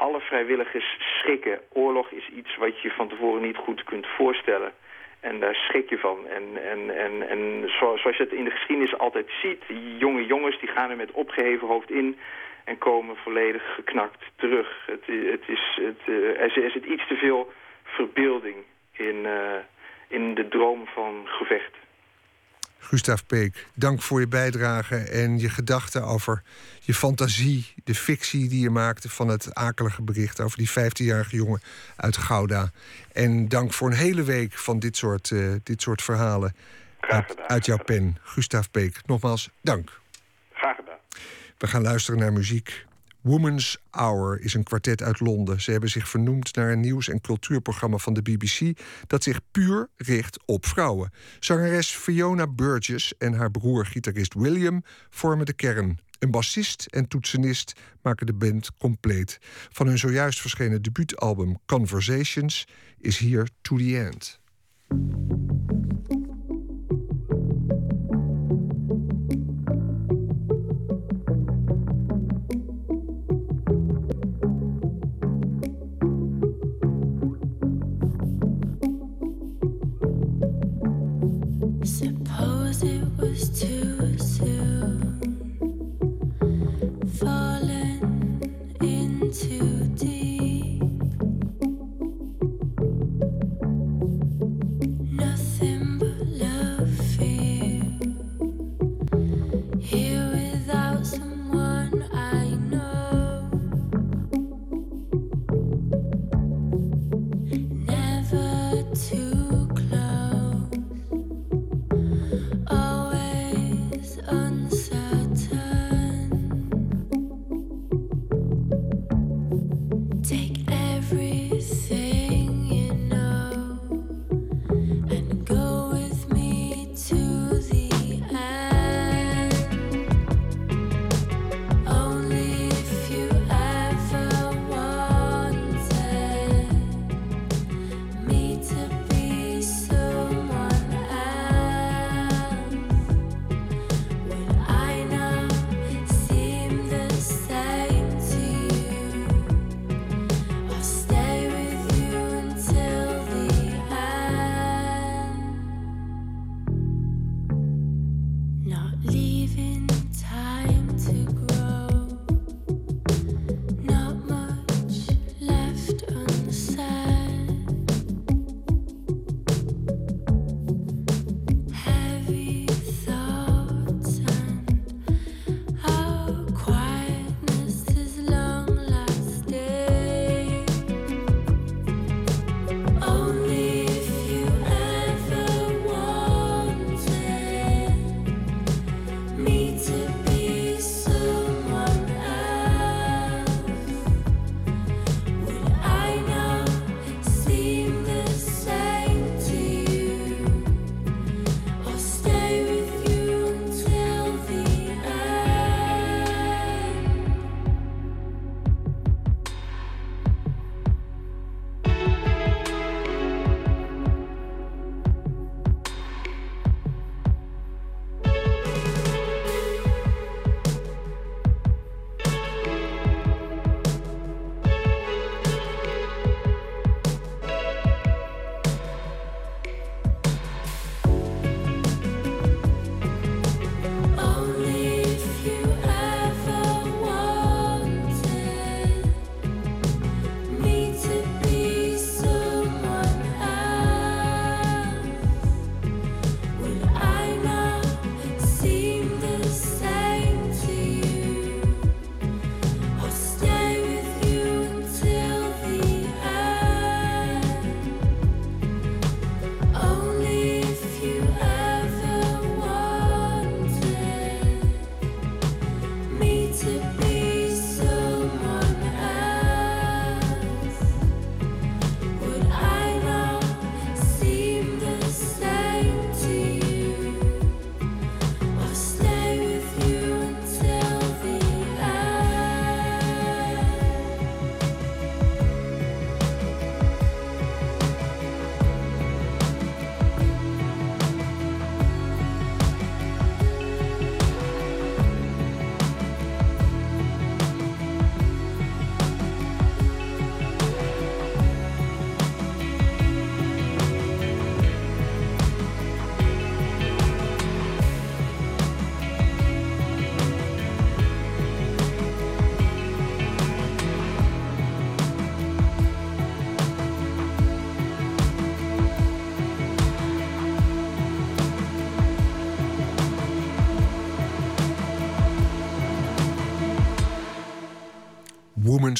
alle vrijwilligers schrikken. Oorlog is iets wat je van tevoren niet goed kunt voorstellen. En daar schrik je van. En, en, en, en zoals je het in de geschiedenis altijd ziet, die jonge jongens die gaan er met opgeheven hoofd in en komen volledig geknakt terug. Het, het is, het, uh, er zit iets te veel verbeelding in, uh, in de droom van gevecht. Gustav Peek, dank voor je bijdrage en je gedachten over je fantasie, de fictie die je maakte van het akelige bericht over die 15-jarige jongen uit Gouda. En dank voor een hele week van dit soort, uh, dit soort verhalen uit, uit, jouw pen. Gustav Peek, nogmaals dank. Graag gedaan. We gaan luisteren naar muziek. Woman's Hour is een kwartet uit Londen. Ze hebben zich vernoemd naar een nieuws- en cultuurprogramma van de BBC dat zich puur richt op vrouwen. Zangeres Fiona Burgess en haar broer gitarist William vormen de kern. Een bassist en toetsenist maken de band compleet. Van hun zojuist verschenen debuutalbum Conversations is hier To The End.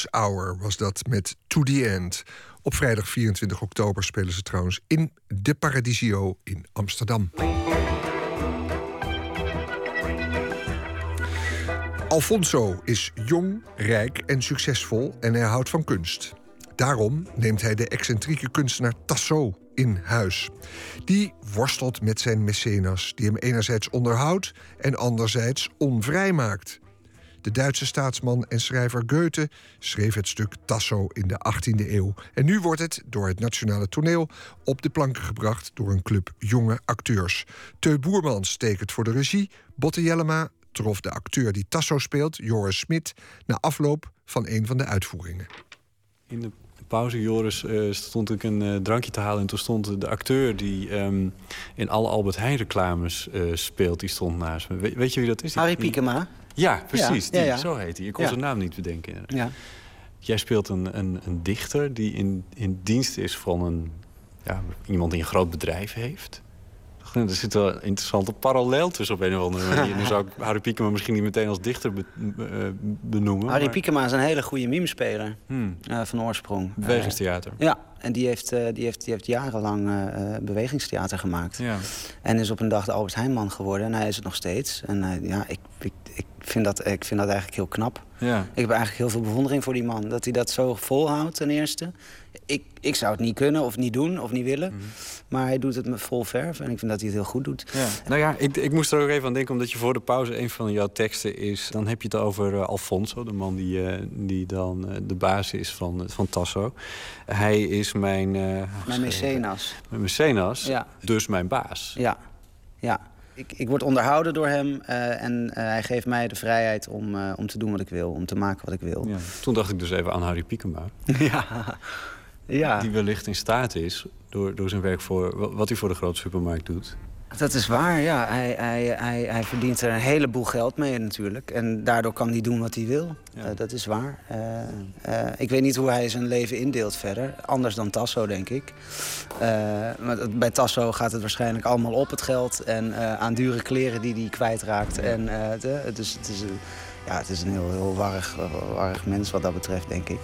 Hour was dat met To The End. Op vrijdag 24 oktober spelen ze trouwens in de Paradisio in Amsterdam. Alfonso is jong, rijk en succesvol en hij houdt van kunst. Daarom neemt hij de excentrieke kunstenaar Tasso in huis. Die worstelt met zijn mecenas, die hem enerzijds onderhoudt en anderzijds onvrij maakt. De Duitse staatsman en schrijver Goethe schreef het stuk Tasso in de 18e eeuw. En nu wordt het door het Nationale Toneel op de planken gebracht door een club jonge acteurs. Teu Boermans tekent voor de regie. Botte Jellema trof de acteur die Tasso speelt, Joris Smit, na afloop van een van de uitvoeringen. In de pauze, Joris, uh, stond ik een uh, drankje te halen. En toen stond de acteur die um, in alle Albert Heijn reclames uh, speelt, die stond naast me. We, weet je wie dat is? Harry Piekema. Ja, precies. Ja, die, ja, ja. Zo heet hij. Ik kon zijn naam niet bedenken. Ja. Jij speelt een, een, een dichter die in, in dienst is van een, ja, iemand die een groot bedrijf heeft. Er zit wel een interessante parallel tussen op een of andere manier. Nu zou ik Harry Piekema misschien niet meteen als dichter be, be, benoemen. Harry maar... Piekema is een hele goede mimespeler hmm. uh, van oorsprong. Bewegingstheater. Uh, ja, en die heeft, uh, die heeft, die heeft jarenlang bewegingstheater gemaakt. Ja. En is op een dag de Albert Heijnman geworden. En hij is het nog steeds. En ja, ik, vind dat, ik vind dat eigenlijk heel knap. Ja. Ik heb eigenlijk heel veel bewondering voor die man. Dat hij dat zo volhoudt ten eerste. Ik, ik zou het niet kunnen of niet doen of niet willen. Mhm. Maar hij doet het met vol verf en ik vind dat hij het heel goed doet. Ja. Nou ja, ik, ik moest er ook even aan denken, omdat je voor de pauze een van jouw teksten is. Dan heb je het over uh, Alfonso, de man die, uh, die dan uh, de baas is van, van Tasso. Hij is mijn. mijn mecenas. Mijn mecenas, ja. dus mijn baas. Ja, ja. Ik, ik word onderhouden door hem en hij geeft mij de vrijheid om, om te doen wat ik wil, om te maken wat ik wil. Ja. Toen dacht ik dus even aan Harry Piekema. <laughs> ja. Ja. Die wellicht in staat is, door, door zijn werk voor wat hij voor de grote supermarkt doet. Dat is waar, ja. Hij, hij, hij, hij verdient er een heleboel geld mee natuurlijk. En daardoor kan hij doen wat hij wil. Ja. Uh, dat is waar. Uh, uh, ik weet niet hoe hij zijn leven indeelt verder. Anders dan Tasso, denk ik. maar bij Tasso gaat het waarschijnlijk allemaal op het geld... en aan dure kleren die hij kwijtraakt. Ja. En, de, dus het is, ja, het is een heel, heel warrig, warrig mens wat dat betreft, denk ik.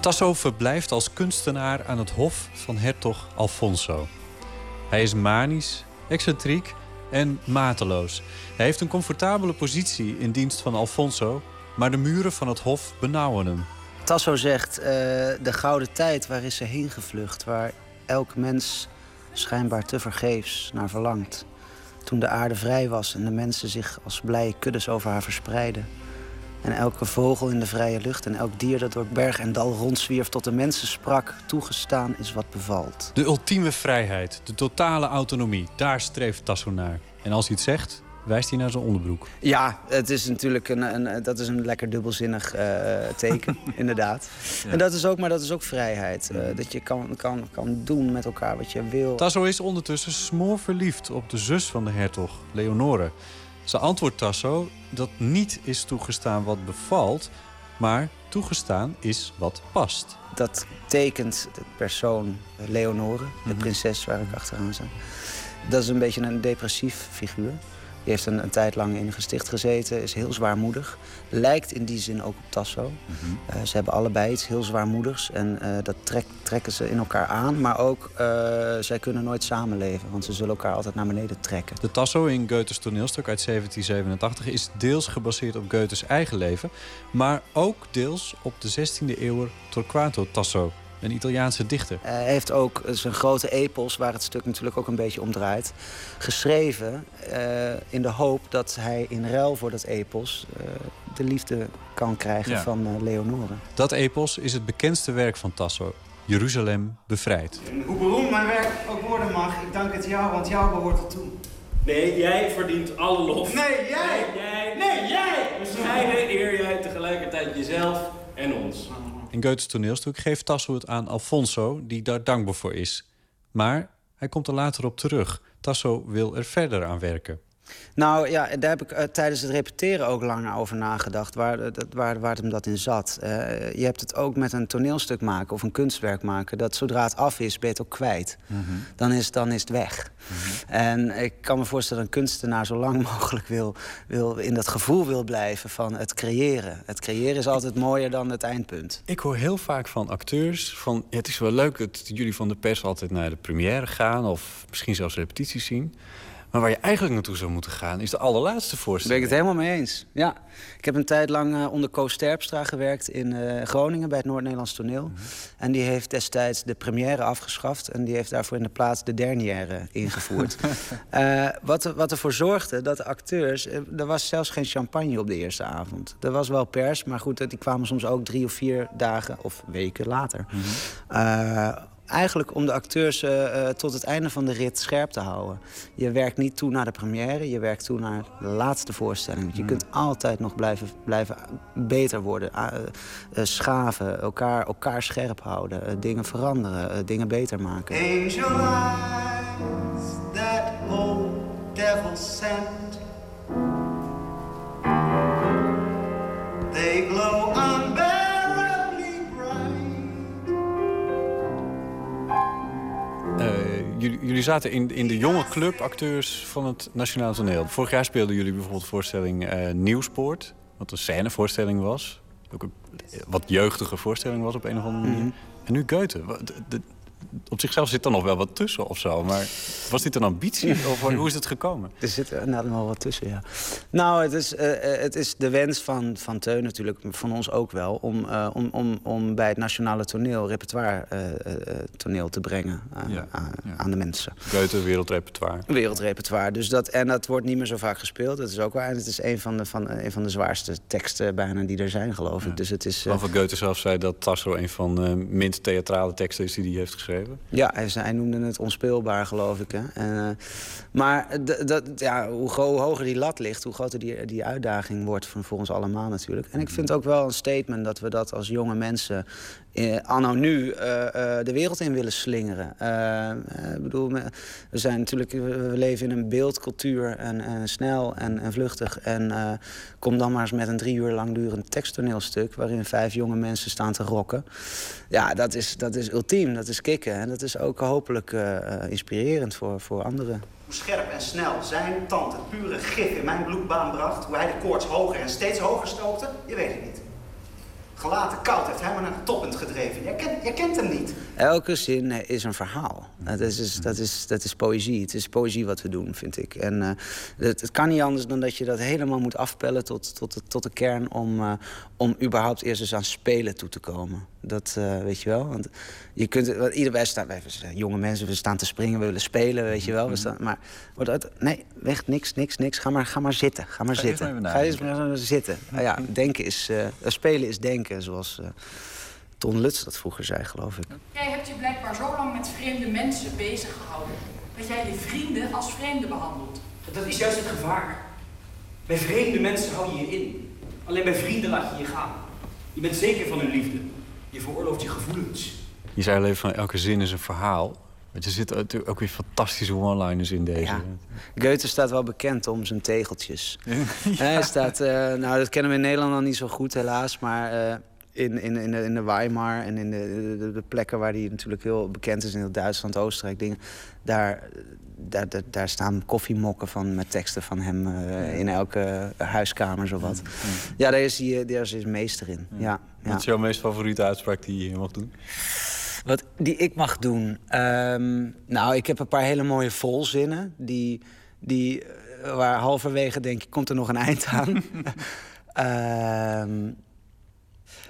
Tasso verblijft als kunstenaar aan het hof van hertog Alfonso. Hij is manisch, excentriek en mateloos. Hij heeft een comfortabele positie in dienst van Alfonso, maar de muren van het hof benauwen hem. Tasso zegt, uh, de gouden tijd, waar is ze heen gevlucht? Waar elk mens schijnbaar te vergeefs naar verlangt. Toen de aarde vrij was en de mensen zich als blije kuddes over haar verspreidden. En elke vogel in de vrije lucht en elk dier dat door berg en dal rondzwierf tot de mensen sprak, toegestaan is wat bevalt. De ultieme vrijheid, de totale autonomie, daar streeft Tasso naar. En als hij het zegt, wijst hij naar zijn onderbroek. Ja, het is natuurlijk een, een dat is een lekker dubbelzinnig uh, teken, <laughs> inderdaad. En dat is ook, maar dat is ook vrijheid. Uh, dat je kan, kan, kan doen met elkaar wat je wil. Tasso is ondertussen smoor verliefd op de zus van de hertog, Leonore. Ze antwoordt Tasso dat niet is toegestaan wat bevalt, maar toegestaan is wat past. Dat tekent de persoon Leonore, de mhm. prinses waar ik achteraan sta. Dat is een beetje een depressief figuur. Die heeft een, een, tijd lang in een gesticht gezeten, is heel zwaarmoedig. Lijkt in die zin ook op Tasso. Mm ze hebben allebei iets heel zwaarmoedigs en uh, dat trek, trekken ze in elkaar aan. Maar ook, uh, zij kunnen nooit samenleven, want ze zullen elkaar altijd naar beneden trekken. De Tasso in Goethes toneelstuk uit 1787 is deels gebaseerd op Goethes eigen leven... maar ook deels op de 16e eeuwer Torquato Tasso een Italiaanse dichter. Hij heeft ook zijn grote epos, waar het stuk natuurlijk ook een beetje om draait, geschreven uh, in de hoop dat hij in ruil voor dat epos uh, de liefde kan krijgen ja. van uh, Leonore. Dat epos is het bekendste werk van Tasso. Jeruzalem bevrijd. Hoe beroemd mijn werk ook worden mag, ik dank het jou, want jou behoort het toe. Nee, jij verdient alle lof. Nee, jij! Nee, jij! Nee, jij! Bescheiden eer jij tegelijkertijd jezelf en ons. In Goethes toneelstuk geeft Tasso het aan Alfonso, die daar dankbaar voor is. Maar hij komt er later op terug. Tasso wil er verder aan werken. Nou ja, daar heb ik uh, tijdens het repeteren ook lang over nagedacht. Waar, uh, waar, waar het hem dat in zat. Uh, je hebt het ook met een toneelstuk maken of een kunstwerk maken. Dat zodra het af is, ben je het ook kwijt. Mm -hmm. dan, is, dan is het weg. Mm -hmm. En ik kan me voorstellen dat een kunstenaar zo lang <laughs> mogelijk wil, wil, in dat gevoel wil blijven van het creëren. Het creëren is altijd mooier dan het eindpunt. Ik hoor heel vaak van acteurs van... Ja, het is wel leuk dat jullie van de pers altijd naar de première gaan... of misschien zelfs repetities zien... Maar waar je eigenlijk naartoe zou moeten gaan, is de allerlaatste voorstelling. Daar ben ik het helemaal mee eens. Ja. Ik heb een tijd lang uh, onder Koos Sterpstra gewerkt in uh, Groningen bij het Noord-Nederlands Toneel. Mm -hmm. En die heeft destijds de première afgeschaft en die heeft daarvoor in de plaats de dernière ingevoerd. uh, <laughs> wat, wat ervoor zorgde dat de acteurs. Er was zelfs geen champagne op de eerste avond. Er was wel pers, maar goed, die kwamen soms ook drie of vier dagen of weken later. Mm -hmm eigenlijk om de acteurs uh, tot het einde van de rit scherp te houden. Je werkt niet toe naar de première, je werkt toe naar de laatste voorstelling. Want je hmm. kunt altijd nog blijven, blijven beter worden. Uh, schaven, elkaar, elkaar scherp houden, dingen veranderen, dingen beter maken. Angel eyes, that old devil sent. They glow jullie zaten in, in de jonge club acteurs van het Nationaal Toneel. Vorig jaar speelden jullie bijvoorbeeld voorstelling uh, Nieuwspoort. Wat een scènevoorstelling was. Ook een wat jeugdige voorstelling was op een of andere manier. Mhm. En nu Goethe op zichzelf zit er nog wel wat tussen of zo. Maar was dit een ambitie <laughs> of hoe is het gekomen? Er zit er inderdaad nog wat tussen, ja. Nou, het is, uh, het is de wens van, van Teun natuurlijk, van ons ook wel... om, uh, om, om, om bij het nationale toneel repertoire uh, toneel te brengen ja, aan, ja. aan de mensen. Goethe, wereldrepertoire. Wereldrepertoire. Dus dat, en dat wordt niet meer zo vaak gespeeld. Dat is ook waar. Het is een van de, van, een van de zwaarste teksten bijna die er zijn, geloof ik. Dus het is... Uh, Goethe zelf zei dat Tasso een van de minst theatrale teksten is die hij heeft geschreven. Ja, hij, hij noemde het onspeelbaar, geloof ik. Hè. En, uh, maar dat, ja, hoe, hoger die lat ligt, hoe groter die, die uitdaging wordt voor ons allemaal natuurlijk. En ik vind ook wel een statement dat we dat als jonge mensen uh, anno nu uh, de wereld in willen slingeren. ik bedoel, we zijn natuurlijk, we leven in een beeldcultuur en, snel en, vluchtig. En kom dan maar eens met een drie uur lang durend teksttoneelstuk waarin vijf jonge mensen staan te rocken. Ja, dat is, dat is ultiem, dat is kicken. En dat is ook hopelijk inspirerend voor, voor anderen. Hoe scherp en snel zijn tand het pure gif in mijn bloedbaan bracht, hoe hij de koorts hoger en steeds hoger stookte, je weet het niet gelaten koud heeft helemaal naar het toppunt gedreven. Jij kent, kent hem niet. Elke zin eh, is een verhaal. Dat is, dat, is, dat is poëzie. Het is poëzie wat we doen, vind ik. En uh, het, kan niet anders dan dat je dat helemaal moet afpellen tot, tot, tot de kern... om, uh, om überhaupt eerst eens aan spelen toe te komen. Dat uh, weet je wel. Want je kunt, ieder, wij, staan, wij zijn jonge mensen, we staan te springen, we willen spelen, weet je wel. We staan, maar wordt het, nee, weg, niks, niks, niks. Ga maar, ga maar zitten. Ga maar ga zitten. Ga eens maar zitten. Nou ja, denken is, uh, spelen is denken, zoals uh, Ton Lutz dat vroeger zei, geloof ik. Jij hebt je blijkbaar zo lang met vreemde mensen bezig gehouden dat jij je vrienden als vreemden behandelt. Dat is juist het gevaar. Bij vreemde mensen hou je je in. Alleen bij vrienden laat je je gaan. Je bent zeker van hun liefde. Je veroorlooft je gevoelens. Je zei al even van elke zin is een verhaal. Want er zitten natuurlijk ook weer fantastische one-liners in deze. Ja. Goethe staat wel bekend om zijn tegeltjes. <laughs> Hij staat, uh, nou dat kennen we in Nederland nog niet zo goed helaas, maar uh, in, in, in, de, in de Weimar en in de, de, de, plekken waar hij natuurlijk heel bekend is in heel Duitsland, Oostenrijk, dingen, daar, daar, daar, daar, staan koffiemokken van met teksten van hem uh, in elke huiskamer, zo wat. Ja, daar is hij, daar is hij meester in. Ja. Wat is jouw meest favoriete uitspraak die je mag doen? Wat die ik mag doen? Um, nou, ik heb een paar hele mooie volzinnen. Die, die, uh, waar halverwege denk ik, komt er nog een eind aan. um, <laughs> uh,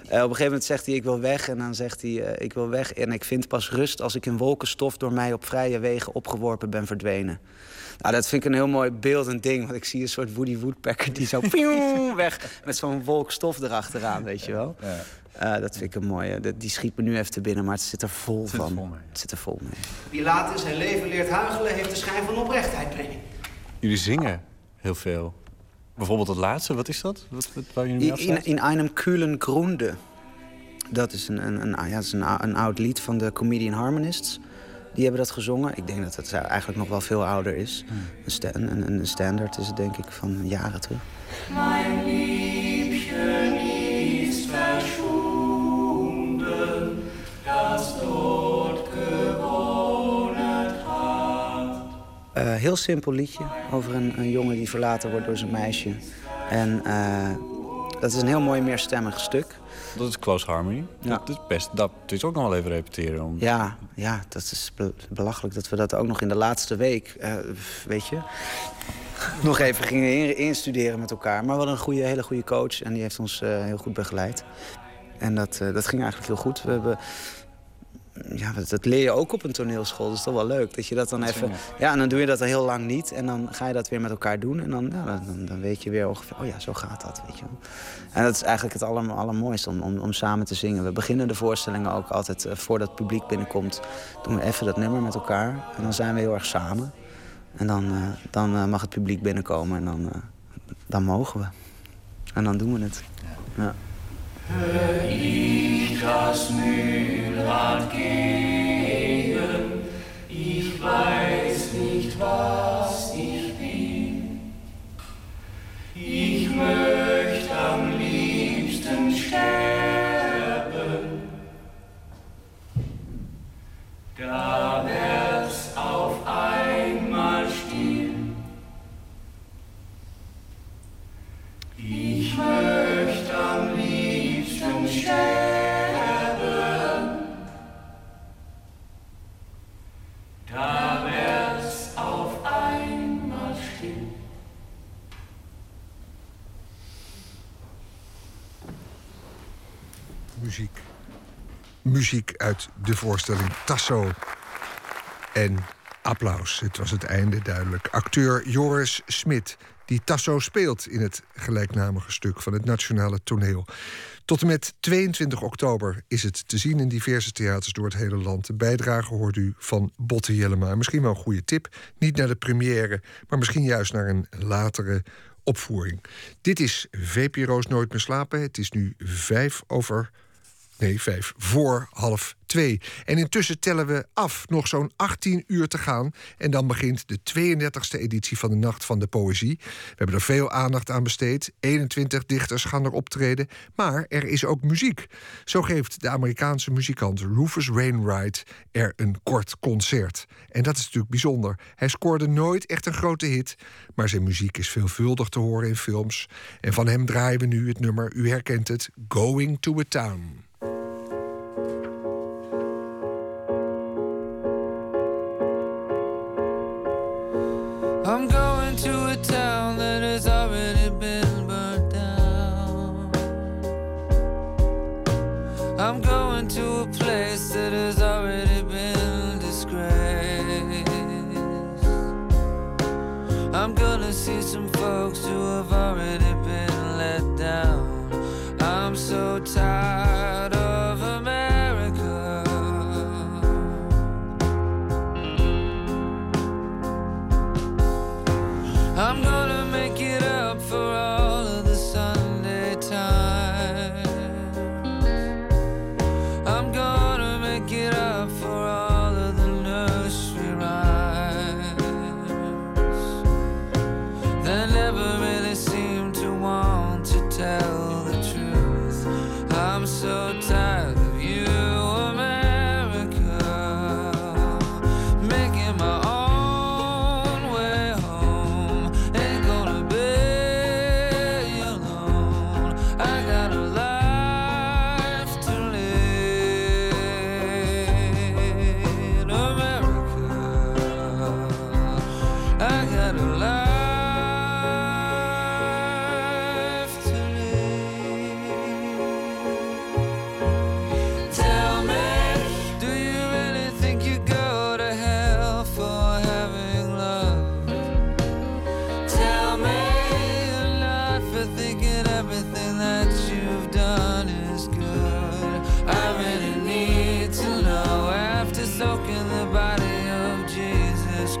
op een gegeven moment zegt hij, ik wil weg. En dan zegt hij, uh, ik wil weg. En ik vind pas rust als ik in wolkenstof... door mij op vrije wegen opgeworpen ben verdwenen. Nou, dat vind ik een heel mooi beeldend ding. Want ik zie een soort Woody Woodpecker die zo <laughs> weg... met zo'n wolk stof erachteraan, weet je wel. Ja. Uh, dat vind ik een mooie. Die schiet me nu even te binnen, maar het zit er vol het van. Vol het zit er vol mee. Wie laat in zijn leven leert huigelen, heeft de schijn van oprechtheid mee. Jullie zingen heel veel. Bijvoorbeeld het laatste, wat is dat? Wat, wat waar jullie in, in einem kühlen Grunde. Dat is, een, een, een, ja, dat is een, een, oud lied van de Comedian Harmonists. Die hebben dat gezongen. Ik denk dat het eigenlijk nog wel veel ouder is. Hmm. Een, sta een, een, standaard is het denk ik van jaren terug. Mijn liefje Uh, heel simpel liedje over een, een, jongen die verlaten wordt door zijn meisje. En uh, dat is een heel mooi meerstemmig stuk. Dat is Close Harmony. Ja. Dat, is best, dat is ook nog wel even repeteren. Om... Ja, ja, dat is belachelijk dat we dat ook nog in de laatste week, uh, weet je, <laughs> nog even gingen instuderen met elkaar. Maar we hadden een goede, hele goede coach en die heeft ons heel goed begeleid. En dat, dat ging eigenlijk heel goed. We hebben ja, dat, leer je ook op een toneelschool. Dat is toch wel leuk. Dat je dat dan even. Ja, en dan doe je dat heel lang niet. En dan ga je dat weer met elkaar doen. En dan, ja, dan, dan weet je weer ongeveer. Oh ja, zo gaat dat. Weet je. En dat is eigenlijk het aller, allermooiste om, om, om samen te zingen. We beginnen de voorstellingen ook altijd uh, voordat het publiek binnenkomt. Doen we even dat nummer met elkaar. En dan zijn we heel erg samen. En dan, uh, dan uh, mag het publiek binnenkomen. En dan, dan mogen we. En dan doen we het. Ja. Hör ich das Mühlrad gehen, ich weiß nicht, was ich bin. Ich möchte am liebsten sterben. Da wär's auf einmal still. Ich möchte am liebsten Muziek. Muziek uit de voorstelling Tasso. En applaus. Het was het einde duidelijk. Acteur Joris Smit, die Tasso speelt in het gelijknamige stuk van het Nationale Toneel. Tot en met 22 oktober is het te zien in diverse theaters door het hele land. De bijdrage hoort u van Botte Jellema. Misschien wel een goede tip. Niet naar de première, maar misschien juist naar een latere opvoering. Dit is VPRO's Nooit meer slapen. Het is nu vijf over Nee, vijf voor half En intussen tellen we af. Nog zo'n 18 uur te gaan. En dan begint de 32e editie van de Nacht van de Poëzie. We hebben er veel aandacht aan besteed. 21 dichters gaan er optreden. Maar er is ook muziek. Zo geeft de Amerikaanse muzikant Rufus Wainwright er een kort concert. En dat is natuurlijk bijzonder. Hij scoorde nooit echt een grote hit. Maar zijn muziek is veelvuldig te horen in films. En van hem draaien we nu het nummer, u herkent het, Going to a Town.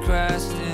procrastinate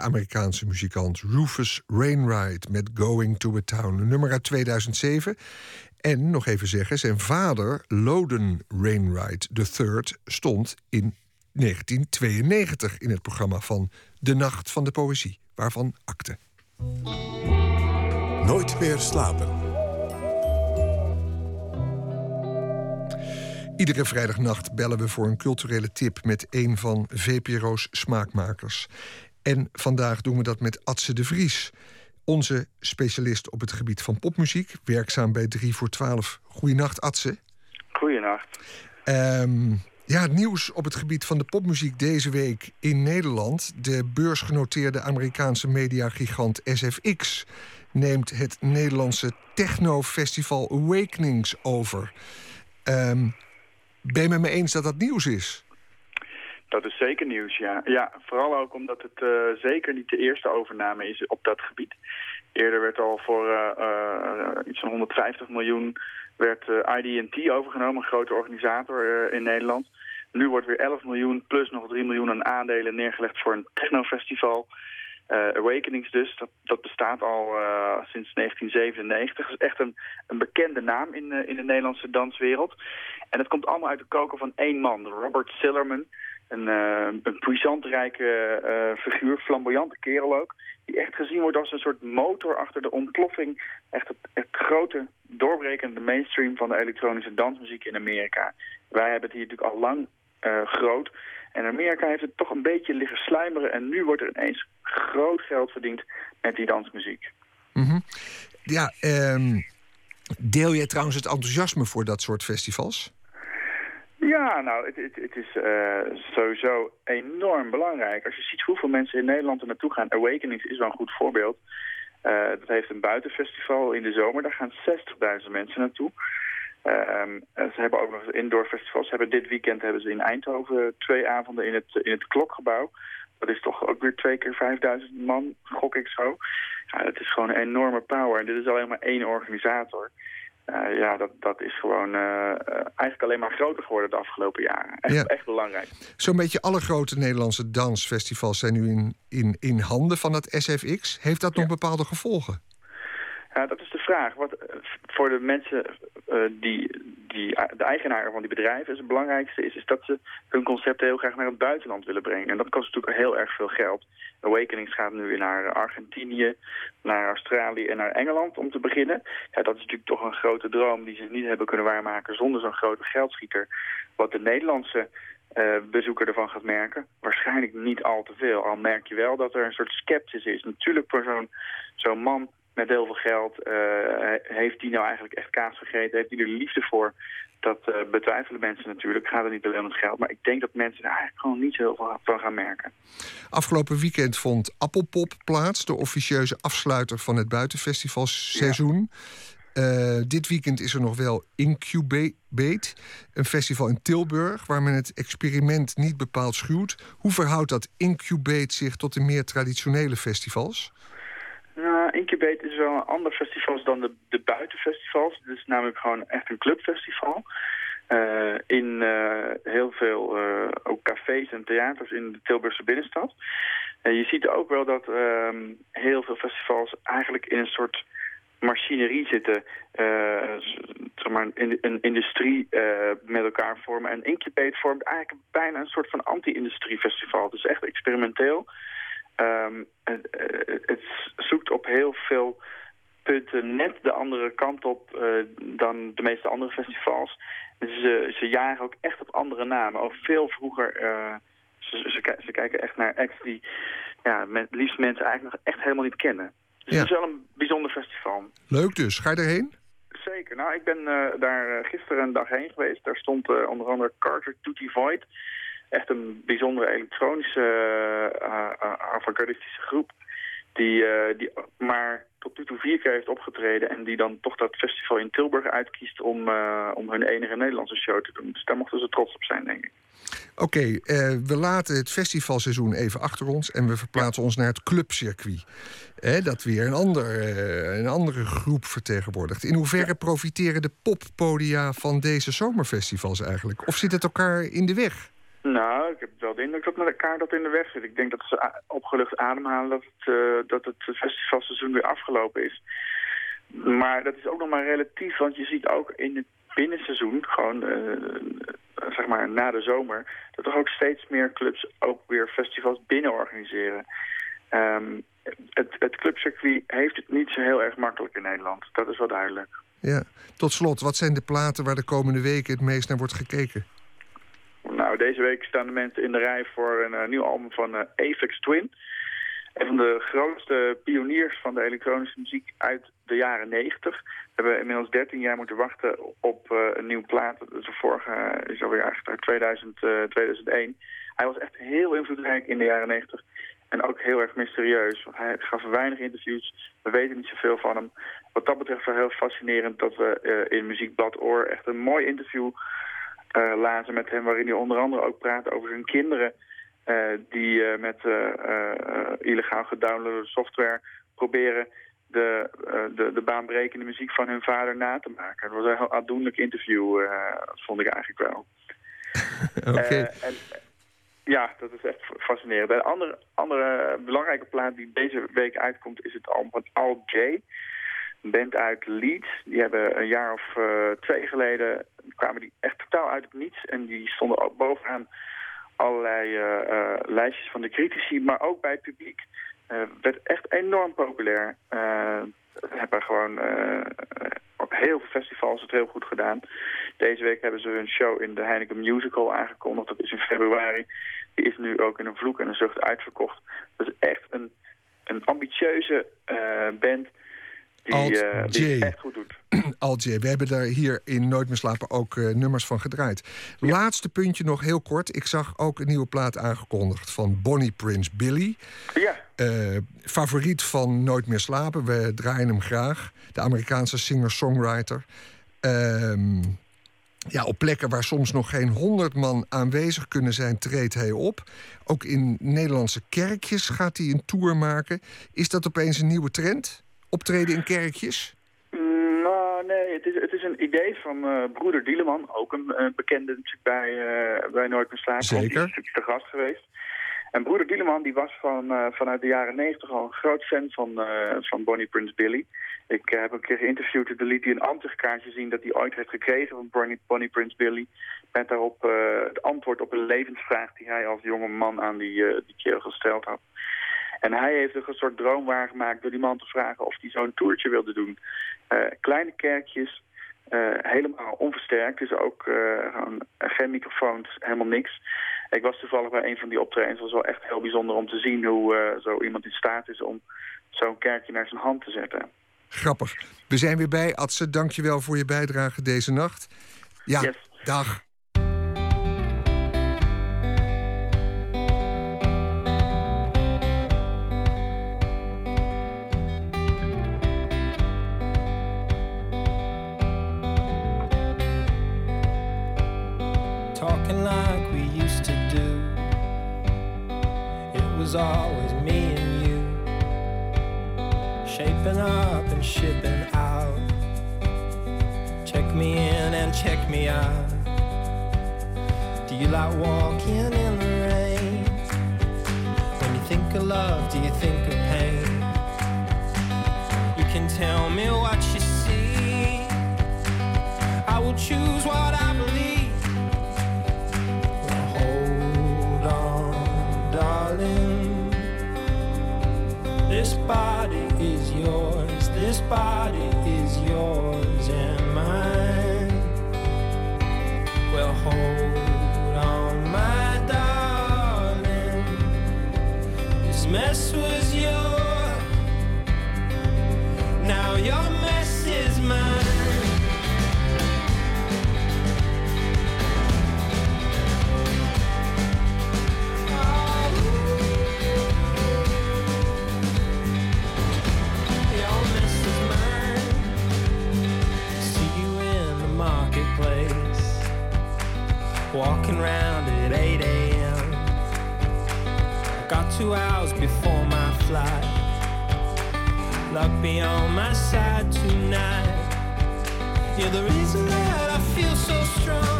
Amerikaanse muzikant Rufus Wainwright met Going to a Town, nummer uit 2007. En nog even zeggen, zijn vader, Loden Wainwright III, stond in 1992 in het programma van De Nacht van de Poëzie, waarvan akte. Nooit meer slapen. Iedere vrijdagnacht bellen we voor een culturele tip met een van VPRO's smaakmakers. En vandaag doen we dat met Atse de Vries, onze specialist op het gebied van popmuziek, werkzaam bij 3 voor 12. Goedenacht, Atse. Goedenacht. Um, ja, het nieuws op het gebied van de popmuziek deze week in Nederland. De beursgenoteerde Amerikaanse mediagigant SFX neemt het Nederlandse technofestival Awakenings over. Um, ben je met me eens dat dat nieuws is? Dat is zeker nieuws, ja. Ja, vooral ook omdat het uh, zeker niet de eerste overname is op dat gebied. Eerder werd al voor uh, uh, iets van 150 miljoen werd IDT overgenomen, een grote organisator in Nederland. Nu wordt weer 11 miljoen plus nog 3 miljoen aan aandelen neergelegd voor een technofestival. Awakenings dus, dat, dat bestaat al sinds 1997. Dat is echt een, een bekende naam in, in de Nederlandse danswereld. En het komt allemaal uit de koker van één man, Robert Sillerman. Een, een puissantrijke figuur, flamboyante kerel ook. Die echt gezien wordt als een soort motor achter de ontploffing. Echt het, grote, doorbrekende mainstream van de elektronische dansmuziek in Amerika. Wij hebben het hier natuurlijk al lang groot. En Amerika heeft het toch een beetje liggen sluimeren. En nu wordt er ineens groot geld verdiend met die dansmuziek. -hmm. Ja, um, deel jij trouwens het enthousiasme voor dat soort festivals? Ja, nou, het, het, is uh, sowieso enorm belangrijk. Als je ziet hoeveel mensen in Nederland er naartoe gaan. Awakenings is wel een goed voorbeeld. Uh, dat heeft een buitenfestival in de zomer. Daar gaan 60.000 mensen naartoe. Um, ze hebben ook nog eens indoor festivals. Ze hebben dit weekend hebben ze in Eindhoven twee avonden in het, in het klokgebouw. Dat is toch ook weer twee keer 5000 man, gok ik zo. Ja, dat is gewoon een enorme power. En dit is alleen maar één organisator. Uh, ja, dat, dat is gewoon uh, eigenlijk alleen maar groter geworden de afgelopen jaren. Echt, ja. echt belangrijk. Zo'n beetje alle grote Nederlandse dansfestivals zijn nu in, in, in handen van het SFX. Heeft dat nog ja. bepaalde gevolgen? Ja, dat is de vraag. Wat voor de mensen uh, die, die de eigenaren van die bedrijven is het belangrijkste is, is dat ze hun concepten heel graag naar het buitenland willen brengen. En dat kost natuurlijk heel erg veel geld. Awakenings gaat nu naar Argentinië, naar Australië en naar Engeland om te beginnen. Ja, dat is natuurlijk toch een grote droom die ze niet hebben kunnen waarmaken zonder zo'n grote geldschieter. Wat de Nederlandse bezoeker ervan gaat merken? Waarschijnlijk niet al te veel. Al merk je wel dat er een soort sceptisch is. Natuurlijk voor zo'n zo'n man met heel veel geld. Uh, heeft hij nou eigenlijk echt kaas gegeten? Heeft hij er liefde voor? Dat uh, betwijfelen mensen natuurlijk. Gaat het niet alleen om het geld. Maar ik denk dat mensen daar eigenlijk gewoon niet heel veel van gaan merken. Afgelopen weekend vond Appelpop plaats. De officieuze afsluiter van het buitenfestivalseizoen. Ja. dit weekend is er nog wel Incubate. Een festival in Tilburg waar men het experiment niet bepaald schuwt. Hoe verhoudt dat Incubate zich tot de meer traditionele festivals? Nou, Incubate is wel een ander festival dan de, de buitenfestivals. Het is namelijk gewoon echt een clubfestival. Uh, in uh, heel veel uh, ook cafés en theaters in de Tilburgse binnenstad. je ziet ook wel dat um, heel veel festivals eigenlijk in een soort machinerie zitten. zeg maar een, een industrie met elkaar vormen. En Incubate vormt eigenlijk bijna een soort van anti-industriefestival. Het is echt experimenteel. Um, het, het, zoekt op heel veel punten net de andere kant op uh, dan de meeste andere festivals. Ze, ze jagen ook echt op andere namen. Ook veel vroeger, uh, ze, ze, ze, kijken echt naar acts die ja, met, liefst mensen eigenlijk nog echt helemaal niet kennen. Dus ja. het is wel een bijzonder festival. Leuk dus. Ga je erheen? Zeker. Nou, ik ben uh, daar gisteren een dag heen geweest. Daar stond onder andere Carter Tutti Void echt een bijzondere elektronische uh, avant-gardistische groep. Die, uh, die maar tot nu toe vier keer heeft opgetreden... en die dan toch dat festival in Tilburg uitkiest om, uh, om hun enige Nederlandse show te doen. Dus daar mochten ze trots op zijn, denk ik. Oké, we laten het festivalseizoen even achter ons... en we verplaatsen ons naar het clubcircuit. Eh, dat weer een, ander, een andere groep vertegenwoordigt. In hoeverre profiteren de poppodia van deze zomerfestivals eigenlijk? Of zit het elkaar in de weg? Nou, ik heb wel de indruk dat met elkaar dat in de weg zit. Ik denk dat ze opgelucht ademhalen dat het, eh, dat het festivalseizoen weer afgelopen is. Maar dat is ook nog maar relatief, want je ziet ook in het binnenseizoen, gewoon eh, zeg maar na de zomer, dat er ook steeds meer clubs ook weer festivals binnen organiseren. Ehm, het, het clubcircuit heeft het niet zo heel erg makkelijk in Nederland. Dat is wel duidelijk. Ja. Tot slot, wat zijn de platen waar de komende weken het meest naar wordt gekeken? Nou, deze week staan de mensen in de rij voor een eh, nieuw album van eh Aphex Twin. Een van de grootste pioniers van de elektronische muziek uit de jaren 90. We hebben inmiddels 13 jaar moeten wachten op eh, een nieuwe plaat. De vorige is alweer uit 2000, eh, 2001. Hij was echt heel invloedrijk in de jaren 90. En ook heel erg mysterieus. Want hij gaf weinig interviews. We weten niet zoveel van hem. Wat dat betreft wel heel fascinerend dat we in Muziekblad Oor echt een mooi interview lazen met hem, waarin hij onder andere ook praat over zijn kinderen eh, die eh, met eh, eh, illegaal gedownloade software proberen de, eh, de, de baanbrekende muziek van hun vader na te maken. Het was een heel aandoenlijk interview, eh, vond ik eigenlijk wel. <laughs> Oké. Eh, en, ja, dat is echt fascinerend. Een andere, andere belangrijke plaat die deze week uitkomt is het album van Al J. Een band uit Leeds. Die hebben een jaar of eh, twee geleden kwamen die echt totaal uit het niets. En die stonden ook bovenaan allerlei eh, eh, lijstjes van de critici, maar ook bij het publiek. Werd echt enorm populair. Hebben gewoon op heel veel festivals het heel goed gedaan. Deze week hebben ze hun show in de Heineken Musical aangekondigd. Dat is in februari. Die is nu ook in een vloek en een zucht uitverkocht. Dat is echt een, een ambitieuze band die, Alt eh, die J. het echt goed doet. <clears throat> Al J. We hebben daar hier in Nooit meer slapen ook eh, nummers van gedraaid. Laatste puntje nog heel kort. Ik zag ook een nieuwe plaat aangekondigd van Bonnie Prince Billy. Ja. Eh, favoriet van Nooit meer slapen. We draaien hem graag. De Amerikaanse singer-songwriter. Ehm, ja, op plekken waar soms nog geen honderd man aanwezig kunnen zijn, treedt hij op. Ook in Nederlandse kerkjes gaat hij een tour maken. Is dat opeens een nieuwe trend? Optreden in kerkjes? Mm, Nou, nee, het is, het is een idee van eh, broeder Dieleman, ook een eh, bekende natuurlijk bij, eh, bij Nooit meer slapen. want Die is Zeker. natuurlijk te gast geweest. En broeder Dieleman die was van, vanuit de jaren negentig al een groot fan van, van Bonnie Prince Billy. Ik heb een keer geïnterviewd en dan liet hij een ansichtkaartje zien dat hij ooit heeft gekregen van Bonnie, Bonnie Prince Billy. Met daarop het antwoord op een levensvraag die hij als jonge man aan die, die kerel gesteld had. En hij heeft een soort droom waargemaakt door die man te vragen of hij zo'n toertje wilde doen. Eh, kleine kerkjes, eh, helemaal onversterkt. Dus ook eh, gewoon geen microfoons, helemaal niks. Ik was toevallig bij een van die optredens. Het was wel echt heel bijzonder om te zien hoe zo iemand in staat is om zo'n kerkje naar zijn hand te zetten. Grappig. We zijn weer bij. Adse, dank je wel voor je bijdrage deze nacht. Ja, dag. Talking like we used to do. It was always me and you, shaping up and shipping out. Check me in and check me out. Do you like walking in the rain? When you think of love, do you think of pain? You can tell me what you see. I will choose what I believe. Body is yours. This body is yours and mine. Well, hold walking round at 8 a.m. I got two hours before my flight. Luck be on my side tonight. You're the reason that I feel so strong.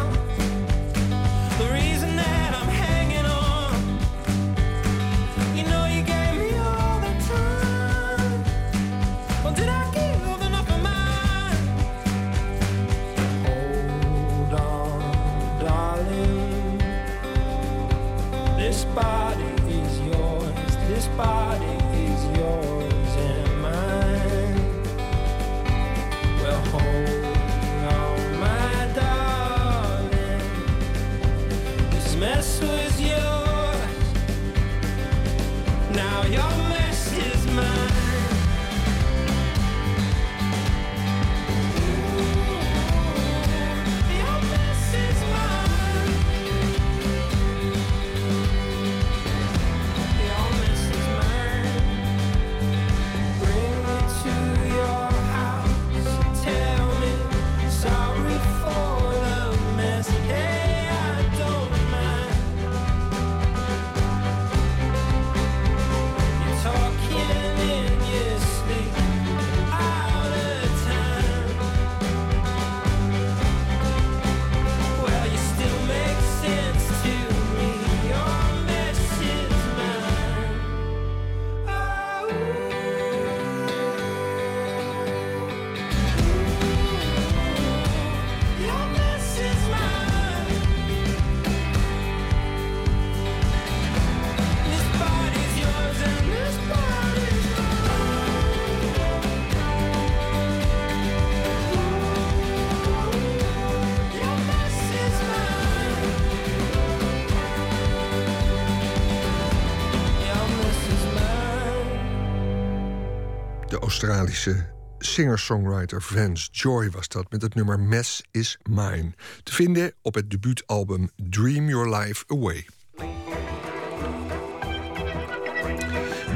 Australische singer-songwriter Vance Joy was dat met het nummer Mess is Mine. Te vinden op het debuutalbum Dream Your Life Away.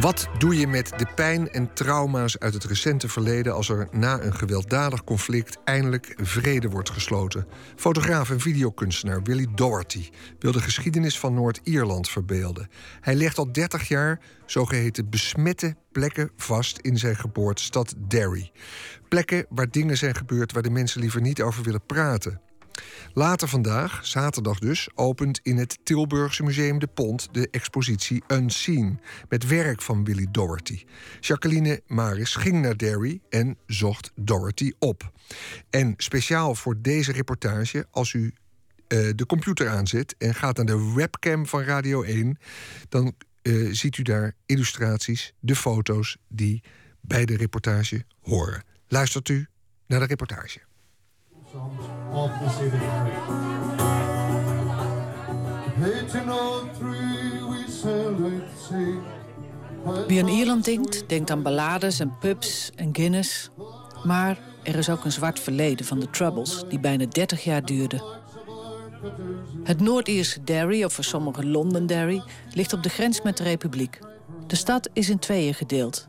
Wat doe je met de pijn en trauma's uit het recente verleden als er na een gewelddadig conflict eindelijk vrede wordt gesloten? Fotograaf en videokunstenaar Willie Doherty wil de geschiedenis van Noord-Ierland verbeelden. Hij legt al 30 jaar zogeheten besmette plekken vast in zijn geboortestad Derry. Plekken waar dingen zijn gebeurd waar de mensen liever niet over willen praten. Later vandaag, zaterdag dus, opent in het Tilburgse Museum de Pont de expositie Unseen met werk van Willy Doherty. Jacqueline Maris ging naar Derry en zocht Doherty op. En speciaal voor deze reportage, als u eh, de computer aanzet en gaat naar de webcam van Radio 1, dan eh, ziet u daar illustraties, de foto's die bij de reportage horen. Luistert u naar de reportage. Of the city. 1803 we sailed at sea. Wie aan Ierland denkt, denkt aan ballades en pubs en Guinness. Maar er is ook een zwart verleden van de Troubles, die bijna 30 jaar duurde. Het Noord-Ierse Derry, of voor sommigen Londonderry, ligt op de grens met de Republiek. De stad is in tweeën gedeeld.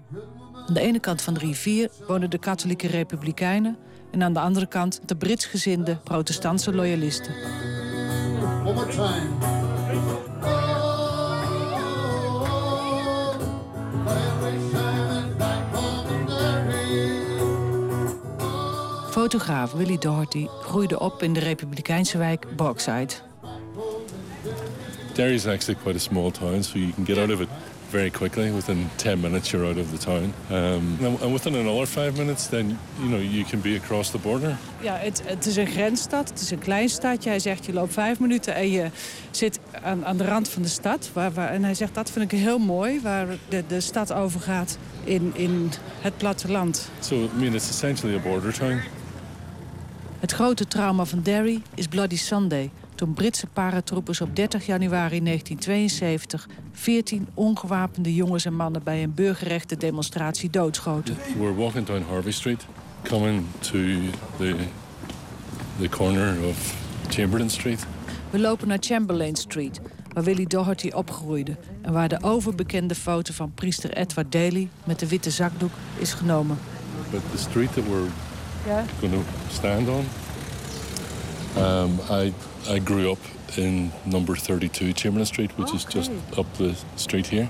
Aan de ene kant van de rivier wonen de katholieke republikeinen... en aan de andere kant de Britsgezinde protestantse loyalisten. Fotograaf Willy Doherty groeide op in de republikeinse wijk Bogside. Derry is actually quite a small town, so you can get out of it very quickly. Within 10 minutes, you're out of the town. Um, and- within another five minutes, then you know you can be across the border. Ja, het, het is een grensstad, het is een klein stadje. Hij zegt, je loopt vijf minuten en je zit aan, aan de rand van de stad. Waar, waar, en hij zegt, dat vind ik heel mooi, waar de, de stad overgaat in, in het platteland. So I mean, it's essentially a border town. Het grote trauma van Derry is Bloody Sunday... toen Britse paratroepers op 30 januari 1972... 14 ongewapende jongens en mannen bij een burgerrechte demonstratie doodschoten. We're walking down Harvey Street, coming to the the corner of Chamberlain Street. We lopen naar Chamberlain Street, waar Willy Doherty opgroeide... en waar de overbekende foto van priester Edward Daly... met de witte zakdoek is genomen. But the street that we're Yeah. going to stand on, um, I I grew up in number 32 Chamberlain Street, which is just up the street here.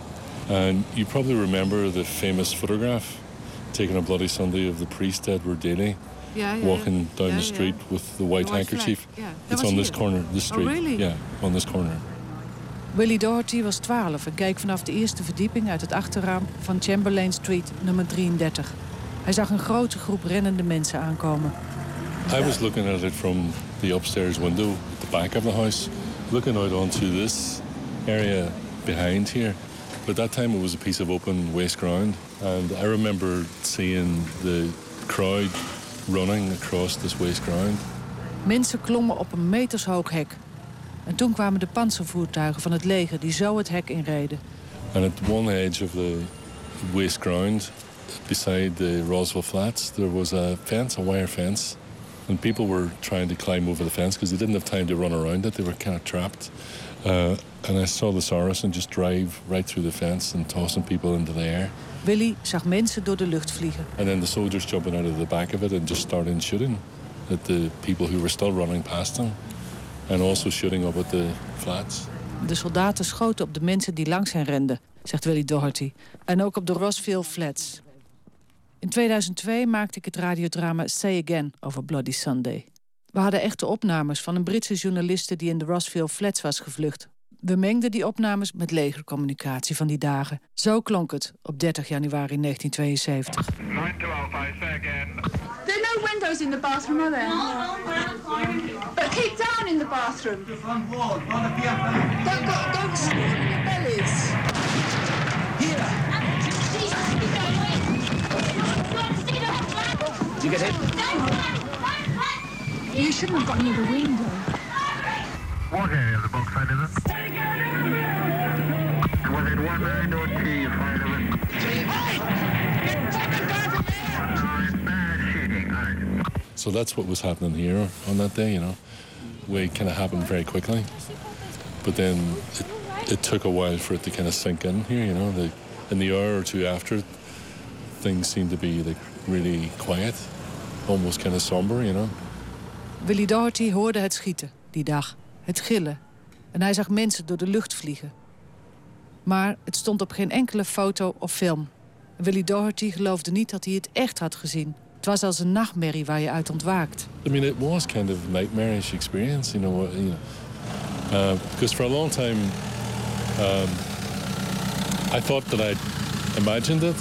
And you probably remember the famous photograph taken on Bloody Sunday of the priest Edward Daly Yeah, yeah, walking down Yeah, the street yeah. with the white The handkerchief. yeah. It's was on this here? corner, this Oh, street. really? Yeah, on this corner. Willie Doherty was 12 en keek vanaf de eerste verdieping uit het achterraam van Chamberlain Street nummer 33. Hij zag een grote groep rennende mensen aankomen. I was looking at it from the upstairs window at the back of the house, looking out onto this area behind here. But that time it was a piece of open waste ground. And I remember seeing the crowd running across this waste ground. Mensen klommen op een metershoog hek. En toen kwamen de panzervoertuigen van het leger die zo het hek inreden. And at one edge of the waste ground, beside the Roswell Flats, there was a fence, a wire fence. And people were trying to climb over the fence because they didn't have time to run around it. They were kind of trapped. Uh, and I saw the Saracen just drive right through the fence and tossing people into the air. Willy zag mensen door de lucht vliegen. And then the soldiers jumping out of the back of it and just starting shooting at the people who were still running past them. And also shooting up at the flats. De soldaten schoten op de mensen die langs hen renden, zegt Willy Doherty. En ook op de Rosville Flats. In 2002 maakte ik het radiodrama Say Again over Bloody Sunday. We hadden echte opnames van een Britse journaliste die in de Rosville Flats was gevlucht. We mengden die opnames met legercommunicatie van die dagen. Zo klonk het op 30 januari 1972. There are no windows in the bathroom, are there? But keep down in the bathroom. Don't go, don't in your bellies. You get hit? You shouldn't have got near the window. What area of the box side is it? Was it one end or two side of it? So that's what was happening here on that day, you know. We kind of happened very quickly. But then it, it took a while for it to kind of sink in here, you know. The, in the hour or two after, things seemed to be like really quiet, almost kind of somber, you know. Willy Doherty hoorde het schieten die dag, het gillen. En hij zag mensen door de lucht vliegen. Maar het stond op geen enkele foto of film. Willy Doherty geloofde niet dat hij het echt had gezien. Het was als een nachtmerrie waar je uit ontwaakt. I mean, it was kind of a nightmarish experience, you know. You know, uh, because for a long time, um, I thought that I'd imagined it.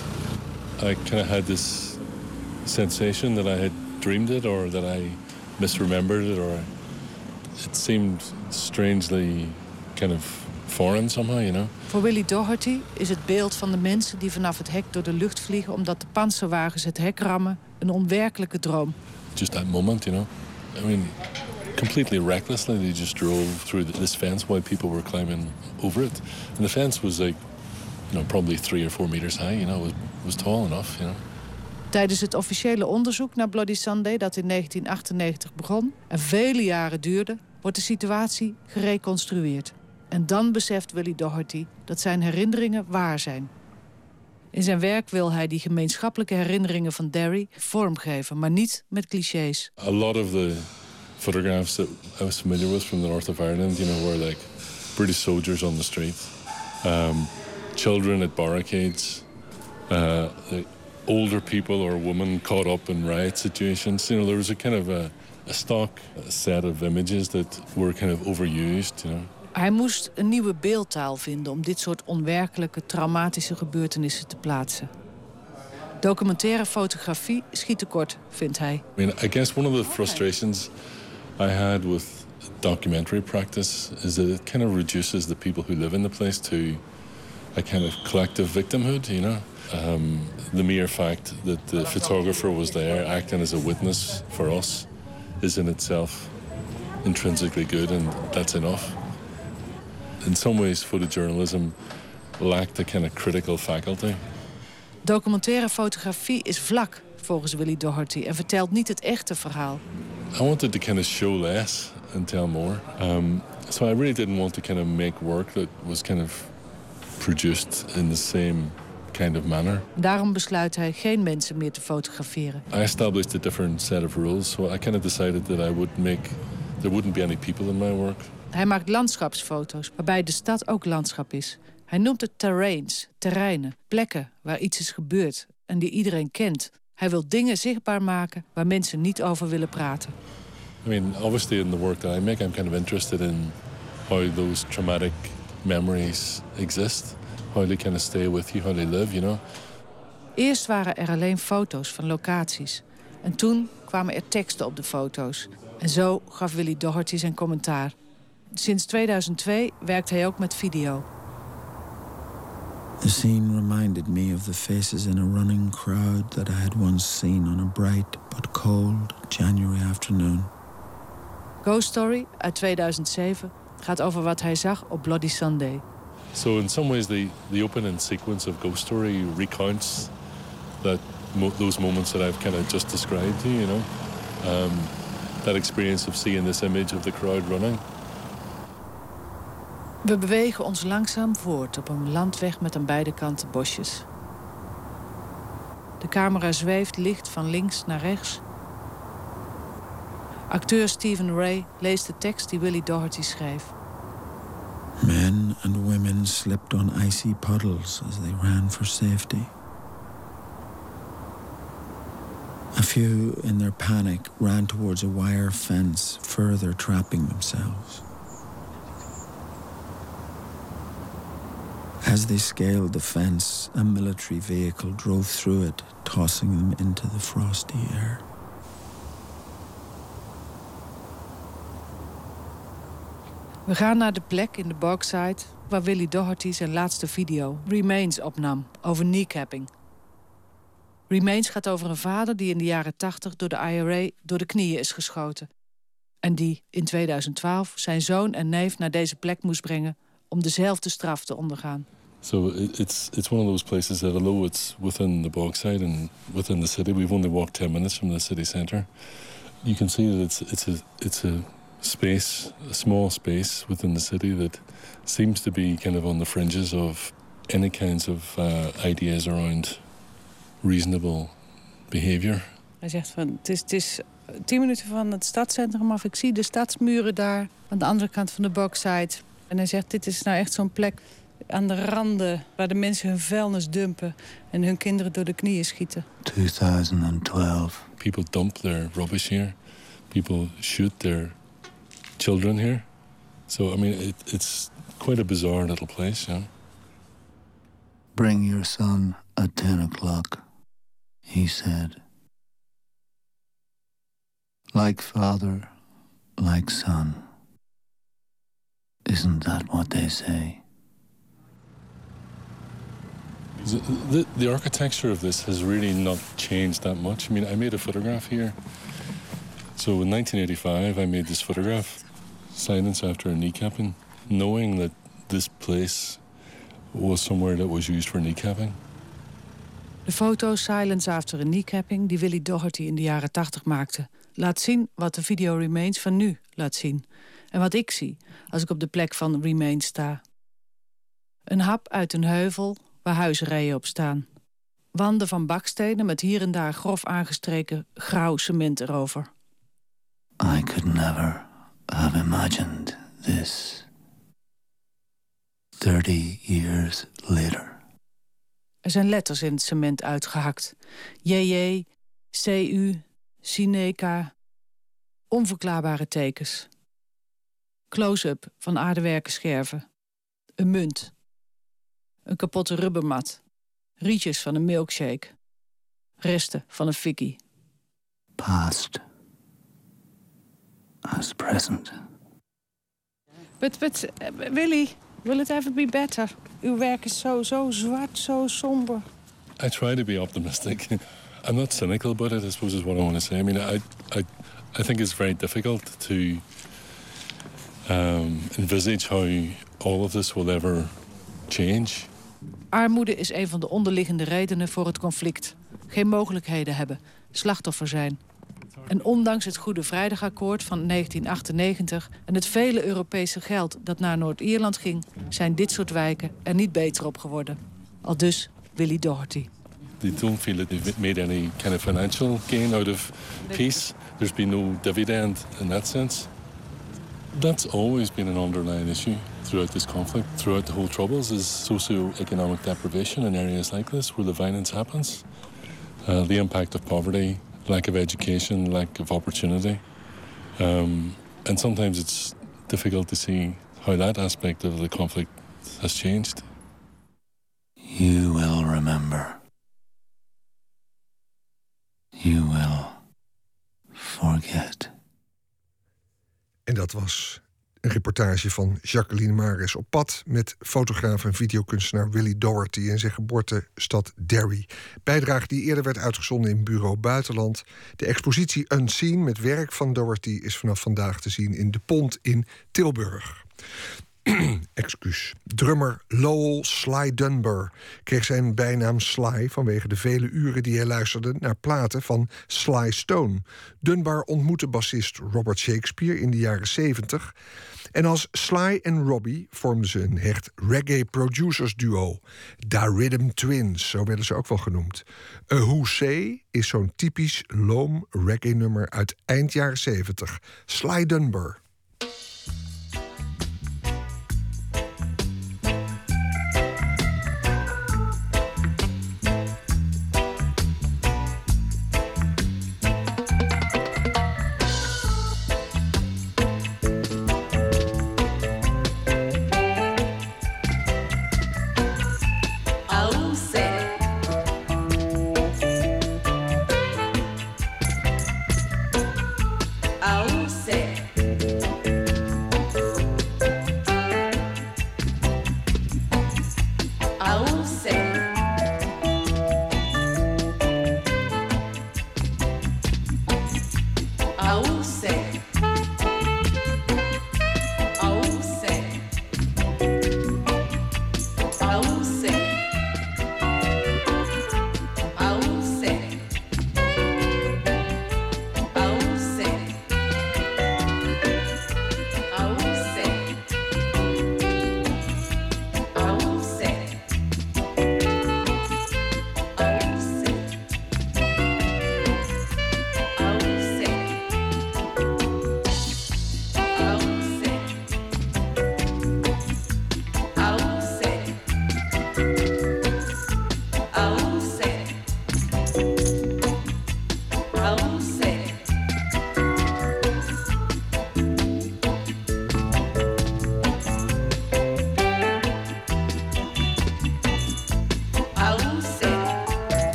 I kind of had this sensation that I had dreamed it, or that I misremembered it, or it seemed strangely kind of foreign somehow, you know. Voor Willy Doherty is het beeld van de mensen die vanaf het hek door de lucht vliegen... omdat de panzerwagens het hek rammen, een onwerkelijke droom. just that moment, you know. I mean, completely recklessly, they just drove through th- this fence while people were climbing over it. And the fence was like, you know, probably three or four meters high, you know, it was, it was tall enough, you know. Tijdens het officiële onderzoek naar Bloody Sunday, dat in 1998 begon en vele jaren duurde, wordt de situatie gereconstrueerd. En dan beseft Willy Doherty dat zijn herinneringen waar zijn. In zijn werk wil hij die gemeenschappelijke herinneringen van Derry vormgeven, maar niet met clichés. A lot of the photographs that I was familiar with from the north of Ireland, you know, were like British soldiers on the street, um, children at barricades, uh, older people or women caught up in riot situations. You know, there was a kind of a, a stock set of images that were kind of overused, you know. Hij moest een nieuwe beeldtaal vinden om dit soort onwerkelijke, traumatische gebeurtenissen te plaatsen. Documentaire fotografie schiet tekort, vindt hij. I mean, I guess one of the frustrations I had with documentary practice is that it kind of reduces the people who live in the place to a kind of collective victimhood, you know? Um, the mere fact that the photographer was there acting as a witness for us is in itself intrinsically good, and that's enough. In some ways, photojournalism lacked a kind of critical faculty. Documentaire fotografie is vlak, volgens Willy Doherty, en vertelt niet het echte verhaal. I wanted to kind of show less and tell more. Um, so I really didn't want to kind of make work that was kind of produced in the same kind of manner. Daarom besluit hij geen mensen meer te fotograferen. I established a different set of rules, so I kind of decided that I would make there wouldn't be any people in my work. Hij maakt landschapsfoto's, waarbij de stad ook landschap is. Hij noemt het terrains, terreinen, plekken waar iets is gebeurd en die iedereen kent. Hij wil dingen zichtbaar maken waar mensen niet over willen praten. I mean, obviously in the work that I make, I'm kind of interested in how those traumatic memories exist, how they kind of stay with you, how they live, you know. Eerst waren er alleen foto's van locaties. En toen kwamen er teksten op de foto's. En zo gaf Willy Doherty zijn commentaar. Sinds 2002 werkt hij ook met video. The scene reminded me of the faces in a running crowd that I had once seen on a bright but cold January afternoon. Ghost Story uit 2007 gaat over wat hij zag op Bloody Sunday. So in some ways, the, the opening sequence of Ghost Story recounts that mo those moments that I've kind of just described to you, you know. Um, that experience of seeing this image of the crowd running. We bewegen ons langzaam voort op een landweg met aan beide kanten bosjes. De camera zweeft licht van links naar rechts. Acteur Stephen Ray leest de tekst die Willie Doherty schreef. Men and women slipped on icy puddles as they ran for safety. A few, in their panic, ran towards a wire fence, further trapping themselves. As they scaled the fence, a military vehicle drove through it, tossing them into the frosty air. We gaan naar de plek in de Bogside waar Willie Doherty zijn laatste video, Remains, opnam over kneecapping. Remains gaat over een vader die in de jaren 80 door de IRA door de knieën is geschoten. En die in 2012 zijn zoon en neef naar deze plek moest brengen om dezelfde straf te ondergaan. So it's it's one of those places that although it's within the Bogside and within the city, we've only walked ten minutes from the city centre. You can see that it's it's a it's a space, a small space within the city that seems to be kind of on the fringes of any kinds of uh, ideas around reasonable behavior. Hij zegt van het is, het is tien minuten van het stadscentrum af. Ik zie de stadsmuren daar aan de andere kant van de Bogside. En hij zegt dit is nou echt zo'n plek aan de randen waar de mensen hun vuilnis dumpen en hun kinderen door de knieën schieten. 2012. People dump their rubbish here. People shoot their children here. So I mean, it, it's quite a bizarre little place, yeah. Bring your son at 10 o'clock, he said. Like father, like son. Isn't that what they say? The, the, the architecture of this has really not changed that much. I mean, I made a photograph here. So in 1985, I made this photograph, Silence After a Kneecapping, knowing that this place was somewhere that was used for kneecapping. De foto Silence After a Kneecapping die Willie Doherty in de jaren 80 maakte... laat zien wat de video Remains van nu laat zien. En wat ik zie als ik op de plek van Remains sta. Een hap uit een heuvel waar huisrijen op staan. Wanden van bakstenen met hier en daar grof aangestreken grauw cement erover. I could never have imagined this. 30 years later. Er zijn letters in het cement uitgehakt. JJ, CU, Cineca. Onverklaarbare tekens. Close-up van aardewerkenscherven. Een munt. Een kapotte rubbermat. Rietjes van een milkshake. Resten van een fikkie. Past. As present. But, but, uh, Willy, will it ever be better? Uw werk is zo, zo zwart, zo somber. I try to be optimistic. <laughs> I'm not cynical about it, I suppose is what I want to say. I mean, I, I, I think it's very difficult to um, envisage how all of this will ever change. Armoede is een van de onderliggende redenen voor het conflict. Geen mogelijkheden hebben, slachtoffer zijn. En ondanks het Goede Vrijdagakkoord van 1998 en het vele Europese geld dat naar Noord-Ierland ging, zijn dit soort wijken er niet beter op geworden. Al dus Willy Doherty. They don't feel that they've made any kind of financial gain out of peace. There's been no dividend in that sense. That's always been an underlying issue throughout this conflict, throughout the whole Troubles, is socio-economic deprivation in areas like this where the violence happens. Uh, the impact of poverty, lack of education, lack of opportunity. Um, and sometimes it's difficult to see how that aspect of the conflict has changed. You will remember. You will forget. En dat was Een reportage van Jacqueline Maris op pad met fotograaf en videokunstenaar Willy Doherty in zijn geboortestad Derry. Bijdrage die eerder werd uitgezonden in Bureau Buitenland. De expositie Unseen met werk van Doherty is vanaf vandaag te zien in De Pont in Tilburg. <clears throat> Excuus. Drummer Lowell Sly Dunbar kreeg zijn bijnaam Sly vanwege de vele uren die hij luisterde naar platen van Sly Stone. Dunbar ontmoette bassist Robert Shakespeare in de jaren 70. En als Sly en Robbie vormden ze een hecht reggae producers duo. Da Rhythm Twins, zo werden ze ook wel genoemd. A Who Say is zo'n typisch loom reggae nummer uit eind jaren 70. Sly Dunbar.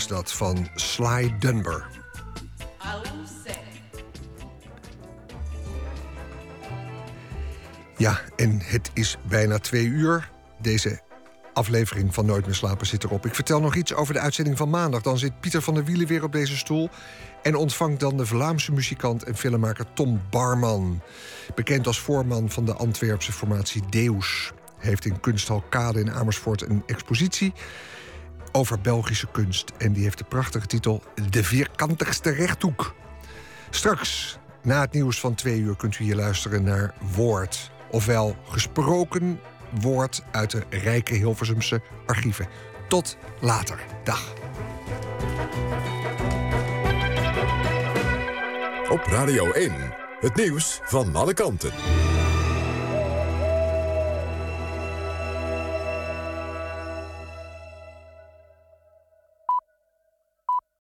Was dat van Sly Dunbar. Ja, en het is bijna twee uur. Deze aflevering van Nooit meer slapen zit erop. Ik vertel nog iets over de uitzending van maandag. Dan zit Pieter van der Wielen weer op deze stoel... en ontvangt dan de Vlaamse muzikant en filmmaker Tom Barman. Bekend als voorman van de Antwerpse formatie Deus. heeft in Kunsthal Kade in Amersfoort een expositie over Belgische kunst. En die heeft de prachtige titel De Vierkantigste Rechthoek. Straks, na het nieuws van twee uur, kunt u hier luisteren naar Woord. Ofwel gesproken woord uit de rijke Hilversumse archieven. Tot later. Dag. Op Radio 1, het nieuws van alle kanten.